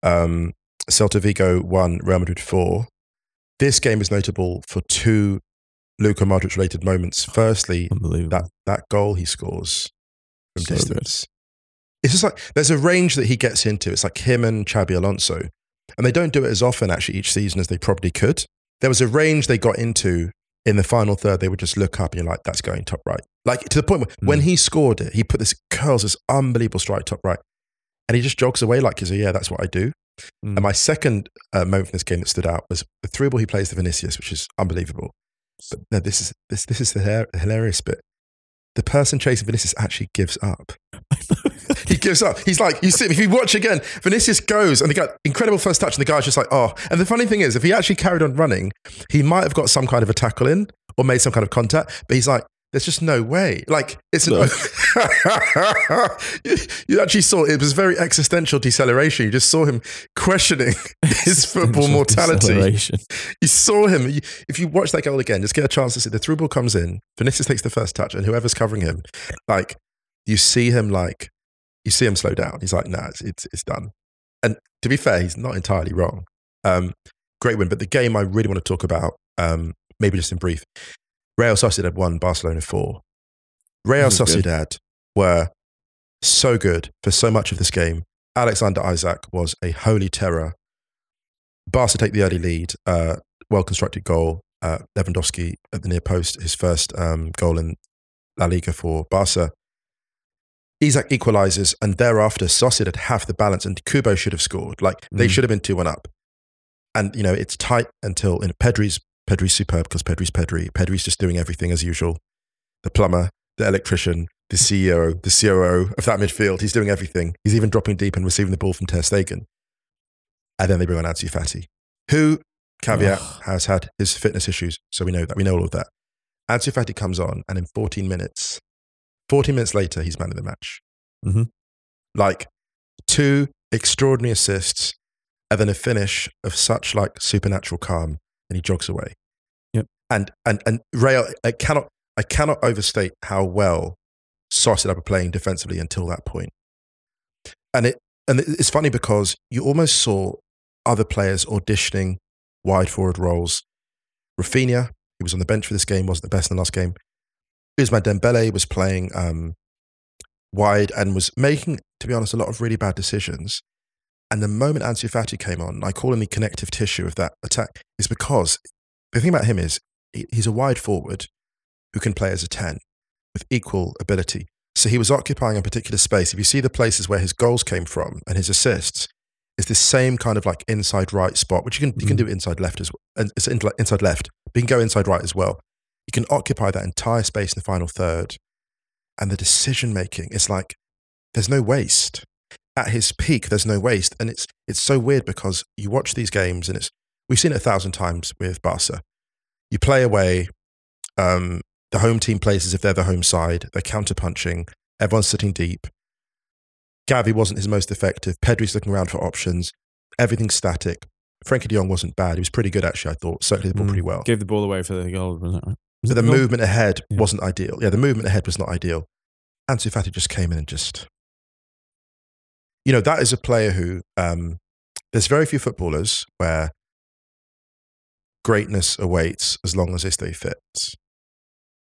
Um, Celta Vigo one, Real Madrid four. This game is notable for two Luka Modric related moments. Firstly, that that goal he scores from So good. distance. It's just like there's a range that he gets into. It's like him and Xabi Alonso, and they don't do it as often actually each season as they probably could. There was a range they got into in the final third. They would just look up and you're like, "That's going top right." Like to the point where when Mm. he scored it, he put this curls this unbelievable strike top right, and he just jogs away like, "Cause yeah, that's what I do." Mm. And my second uh, moment from this game that stood out was the three ball he plays to Vinicius, which is unbelievable. But no, this is this this is the hilarious bit. The person chasing Vinicius actually gives up. he gives up. He's like, you see, if you watch again, Vinicius goes and they got incredible first touch, and the guy's just like, oh. And the funny thing is, if he actually carried on running, he might have got some kind of a tackle in or made some kind of contact. But he's like, there's just no way. Like it's an, No. you, you actually saw it was very existential deceleration. You just saw him questioning his football mortality. You saw him. You, if you watch that goal again, just get a chance to see the through ball comes in. Vinicius takes the first touch, and whoever's covering him, like you see him, like you see him slow down. He's like, nah, it's it's, it's done. And to be fair, he's not entirely wrong. Um, great win, but the game I really want to talk about, um, maybe just in brief, Real Sociedad one Barcelona four. Real This is good. Sociedad were so good for so much of this game. Alexander Isak was a holy terror. Barca take the early lead. Uh, well constructed goal. Uh, Lewandowski at the near post, his first um, goal in La Liga for Barca. Isak equalizes, and thereafter Sauced had half the balance, and Kubo should have scored. Like they Mm. should have been two one up. And you know it's tight until you know, Pedri's Pedri's superb because Pedri's Pedri. Pedri's just doing everything as usual. The plumber, the electrician, the CEO, the COO of that midfield. He's doing everything. He's even dropping deep and receiving the ball from Ter Stegen. And then they bring on Ansu Fati, who, caveat, Ugh. has had his fitness issues. So we know that. We know all of that. Ansu Fati comes on, and in 14 minutes, 14 minutes later, he's man of the match. Mhm. Like two extraordinary assists, and then a finish of such like supernatural calm, and he jogs away. Yep. And and and Real uh, cannot. I cannot overstate how well Sociedad were playing defensively until that point. And it and it's funny because you almost saw other players auditioning wide forward roles. Raphinha, he was on the bench for this game, wasn't the best in the last game. Ousmane Dembele was playing um, wide and was making, to be honest, a lot of really bad decisions. And the moment Ansu Fati came on, I call him the connective tissue of that attack, is because the thing about him is he's a wide forward who can play as a 10 with equal ability. So he was occupying a particular space. If you see the places where his goals came from and his assists, it's this same kind of like inside right spot, which you can you can Mm. do inside left as well. And It's inside left, but you can go inside right as well. You can occupy that entire space in the final third, and the decision making is like there's no waste. At his peak, there's no waste, and it's it's so weird because you watch these games and it's we've seen it a thousand times with Barca. You play away, um, the home team plays as if they're the home side. They're counter punching. Everyone's sitting deep. Gavi wasn't his most effective. Pedri's looking around for options. Everything's static. Frenkie de Jong wasn't bad. He was pretty good, actually, I thought. Circulated the ball Mm. pretty well. Gave the ball away for the goal, wasn't it? But the movement ahead Yeah. wasn't ideal. Yeah, the movement ahead was not ideal. Ansu Fati just came in and just, you know, that is a player who, um, there's very few footballers where greatness awaits as long as they stay fit.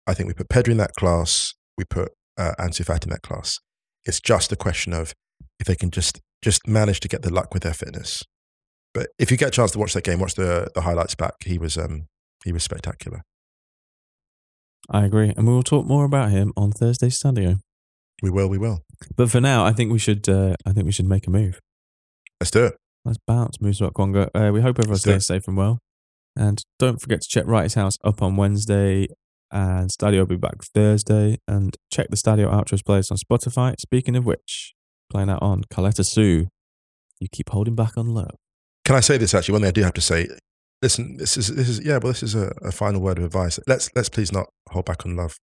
I think we put Pedri in that class. We put uh, Ansu Fati in that class. It's just a question of if they can just just manage to get the luck with their fitness. But if you get a chance to watch that game, watch the the highlights back. He was um he was spectacular. I agree. And we will talk more about him on Thursday Stadio. We will, we will. But for now, I think we should uh, I think we should make a move. Let's do it. Let's bounce, Musa Okwonga. Uh, we hope everyone's Let's staying safe and well. And don't forget to check Wrighty's House up on Wednesday. And Stadio will be back Thursday. And check the Stadio Outros playlist on Spotify. Speaking of which, playing out on Caleta Sue. You keep holding back on love. Can I say this actually? One thing I do have to say. Listen, this is this is yeah. Well, this is a, a final word of advice. Let's let's please not hold back on love,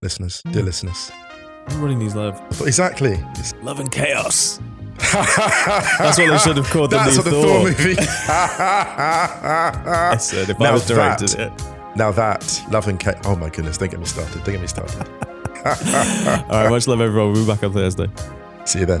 listeners, dear listeners. Everybody needs love. Exactly. It's- Love and chaos. That's what they should have called the That's new what the Thor. Thor movie. I said if I Now was directed that- it. now that love and Kate. Oh my goodness! Don't get me started. Don't get me started. All right, much love, everyone. We'll be back on Thursday. See you then.